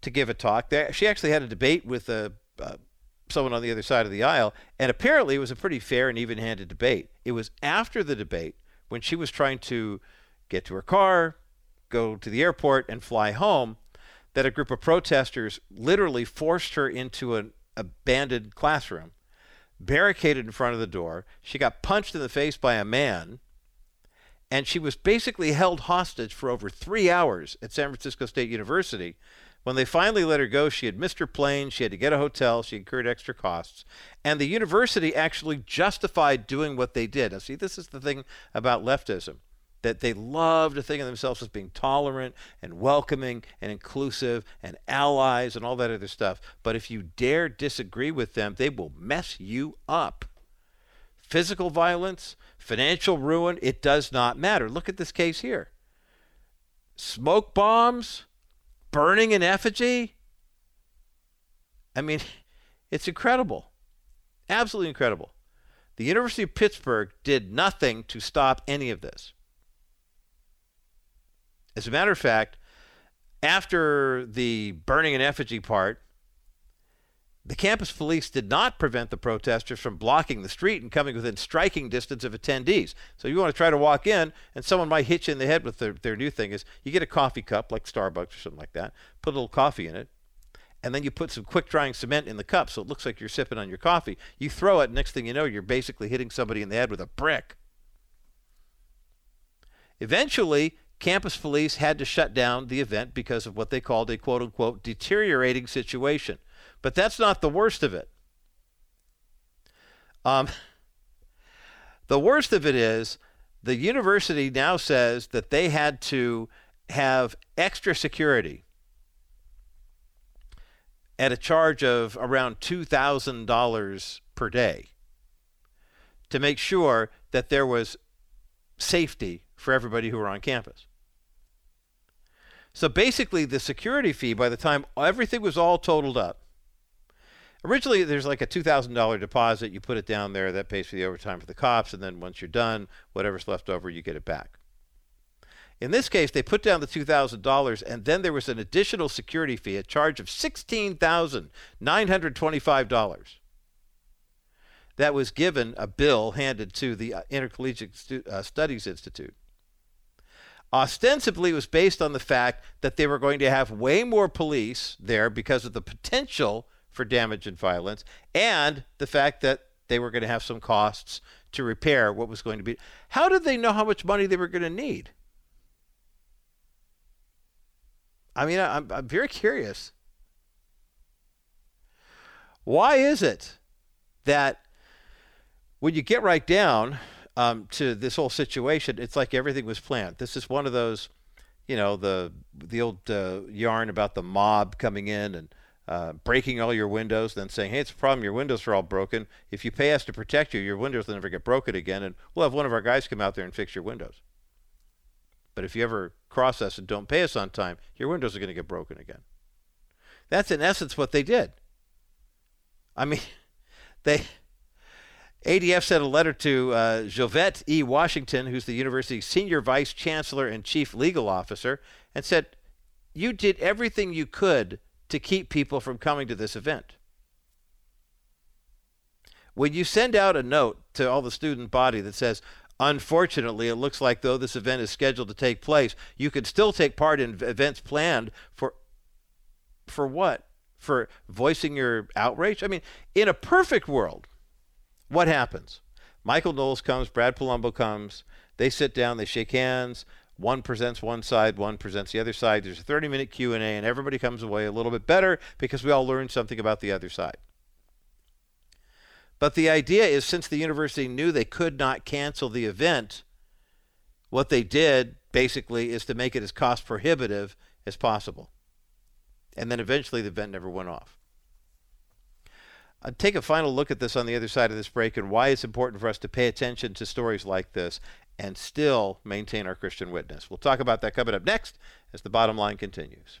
A: to give a talk, there, she actually had a debate with uh, uh, someone on the other side of the aisle, and apparently it was a pretty fair and even-handed debate. It was after the debate when she was trying to get to her car, go to the airport, and fly home that a group of protesters literally forced her into an abandoned classroom barricaded in front of the door. She got punched in the face by a man. And she was basically held hostage for over three hours at San Francisco State University. When they finally let her go, she had missed her plane. She had to get a hotel. She incurred extra costs. And the university actually justified doing what they did. Now, see, this is the thing about leftism that they love to think of themselves as being tolerant and welcoming and inclusive and allies and all that other stuff. But if you dare disagree with them, they will mess you up. Physical violence, financial ruin, it does not matter. Look at this case here smoke bombs, burning an effigy. I mean, it's incredible. Absolutely incredible. The University of Pittsburgh did nothing to stop any of this. As a matter of fact, after the burning in effigy part, the campus police did not prevent the protesters from blocking the street and coming within striking distance of attendees. So you want to try to walk in, and someone might hit you in the head with their, their new thing is you get a coffee cup like Starbucks or something like that, put a little coffee in it, and then you put some quick drying cement in the cup so it looks like you're sipping on your coffee. You throw it, next thing you know, you're basically hitting somebody in the head with a brick. Eventually, campus police had to shut down the event because of what they called a quote unquote deteriorating situation. But that's not the worst of it. Um, the worst of it is the university now says that they had to have extra security at a charge of around $2,000 per day to make sure that there was safety for everybody who were on campus. So basically, the security fee, by the time everything was all totaled up, originally there's like a $2,000 deposit. You put it down there, that pays for the overtime for the cops, and then once you're done, whatever's left over, you get it back. In this case, they put down the $2,000, and then there was an additional security fee, a charge of $16,925 that was given a bill handed to the uh, Intercollegiate uh, Studies Institute. Ostensibly, was based on the fact that they were going to have way more police there because of the potential for damage and violence, and the fact that they were going to have some costs to repair what was going to be. How did they know how much money they were going to need? I mean, I'm, I'm very curious. Why is it that when you get right down um, to this whole situation, it's like everything was planned. This is one of those, you know, the the old uh, yarn about the mob coming in and uh, breaking all your windows, then saying, "Hey, it's a problem. Your windows are all broken. If you pay us to protect you, your windows will never get broken again, and we'll have one of our guys come out there and fix your windows." But if you ever cross us and don't pay us on time, your windows are going to get broken again. That's in essence what they did. I mean, they ADF sent a letter to uh, Geovette E. Washington, who's the university's senior vice chancellor and chief legal officer, and said, You did everything you could to keep people from coming to this event. When you send out a note to all the student body that says, Unfortunately, it looks like though this event is scheduled to take place, you could still take part in events planned for for what? For voicing your outrage? I mean, in a perfect world, what happens? Michael Knowles comes, Brad Polumbo comes, they sit down, they shake hands. One presents one side, one presents the other side. There's a 30-minute Q&A, and everybody comes away a little bit better because we all learned something about the other side. But the idea is since the university knew they could not cancel the event, what they did basically is to make it as cost prohibitive as possible. And then eventually the event never went off. I'll take a final look at this on the other side of this break and why it's important for us to pay attention to stories like this and still maintain our Christian witness. We'll talk about that coming up next as the bottom line continues.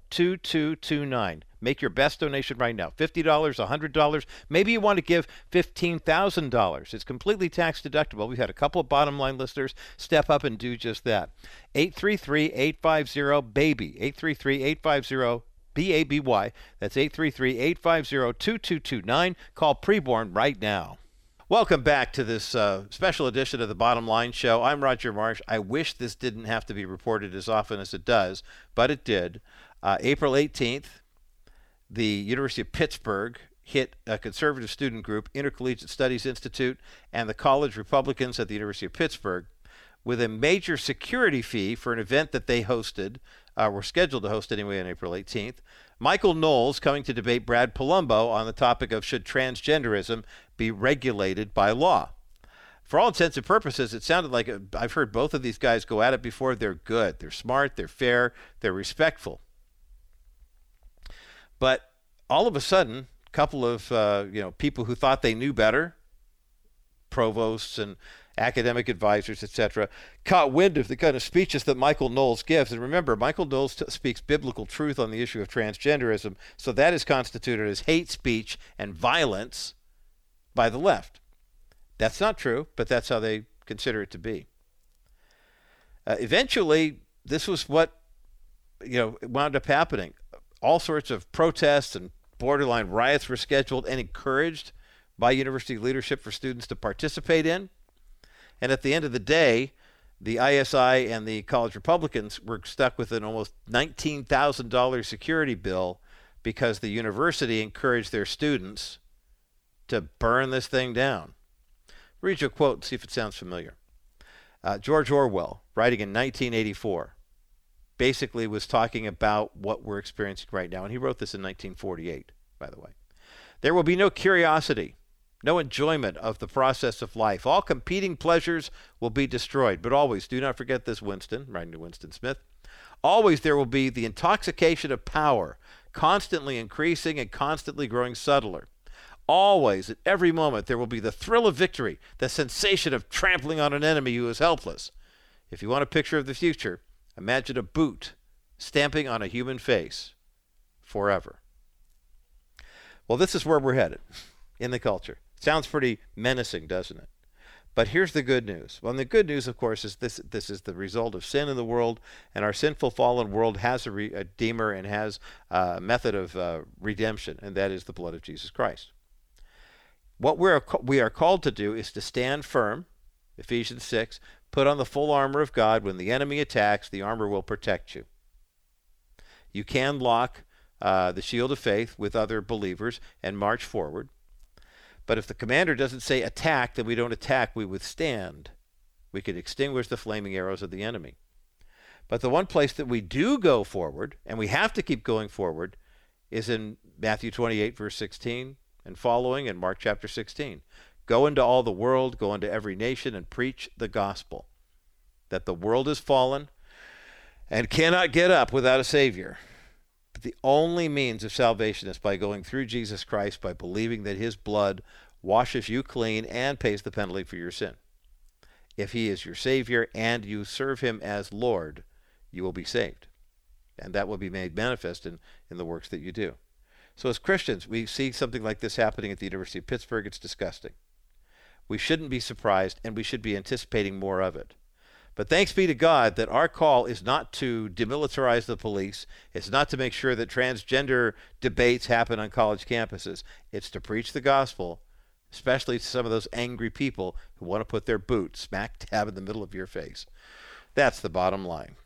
A: 2229. Make your best donation right now $50, $100. Maybe you want to give $15,000. It's completely tax deductible. We've had a couple of bottom line listeners step up and do just that. 833 850 BABY. 833 850 B A B Y. That's 833 850 2229. Call preborn right now. Welcome back to this uh, special edition of the Bottom Line Show. I'm Roger Marsh. I wish this didn't have to be reported as often as it does, but it did. Uh, April 18th, the University of Pittsburgh hit a conservative student group, Intercollegiate Studies Institute, and the college Republicans at the University of Pittsburgh with a major security fee for an event that they hosted, uh, were scheduled to host anyway on April 18th. Michael Knowles coming to debate Brad Polumbo on the topic of should transgenderism be regulated by law. For all intents and purposes, it sounded like uh, I've heard both of these guys go at it before. They're good, they're smart, they're fair, they're respectful. But all of a sudden, a couple of uh, you know people who thought they knew better, provosts and academic advisors, etc., caught wind of the kind of speeches that Michael Knowles gives. And remember, Michael Knowles t- speaks biblical truth on the issue of transgenderism, so that is constituted as hate speech and violence by the left. That's not true, but that's how they consider it to be. Uh, eventually, this was what you know wound up happening all sorts of protests and borderline riots were scheduled and encouraged by university leadership for students to participate in. And at the end of the day, the ISI and the college Republicans were stuck with an almost $19,000 security bill because the university encouraged their students to burn this thing down. Read you a quote and see if it sounds familiar. Uh, George Orwell, writing in 1984, basically was talking about what we're experiencing right now. And he wrote this in 1948, by the way. There will be no curiosity, no enjoyment of the process of life. All competing pleasures will be destroyed. But always, do not forget this, Winston, writing to Winston Smith. Always there will be the intoxication of power, constantly increasing and constantly growing subtler. Always, at every moment, there will be the thrill of victory, the sensation of trampling on an enemy who is helpless. If you want a picture of the future, Imagine a boot stamping on a human face forever. Well, this is where we're headed in the culture. Sounds pretty menacing, doesn't it? But here's the good news. Well, the good news, of course, is this: this is the result of sin in the world, and our sinful, fallen world has a, redeemer and has a method of uh, redemption, and that is the blood of Jesus Christ. What we're we are called to do is to stand firm, Ephesians six, Put on the full armor of God. When the enemy attacks, the armor will protect you. You can lock uh, the shield of faith with other believers and march forward. But if the commander doesn't say attack, then we don't attack, we withstand. We could extinguish the flaming arrows of the enemy. But the one place that we do go forward, and we have to keep going forward, is in Matthew 28, verse 16 and following, and Mark chapter 16. Go into all the world, go into every nation, and preach the gospel that the world is fallen and cannot get up without a Savior. But the only means of salvation is by going through Jesus Christ, by believing that His blood washes you clean and pays the penalty for your sin. If He is your Savior and you serve Him as Lord, you will be saved. And that will be made manifest in, in the works that you do. So, as Christians, we see something like this happening at the University of Pittsburgh. It's disgusting. We shouldn't be surprised, and we should be anticipating more of it. But thanks be to God that our call is not to demilitarize the police. It's not to make sure that transgender debates happen on college campuses. It's to preach the gospel, especially to some of those angry people who want to put their boot smack dab in the middle of your face. That's the bottom line.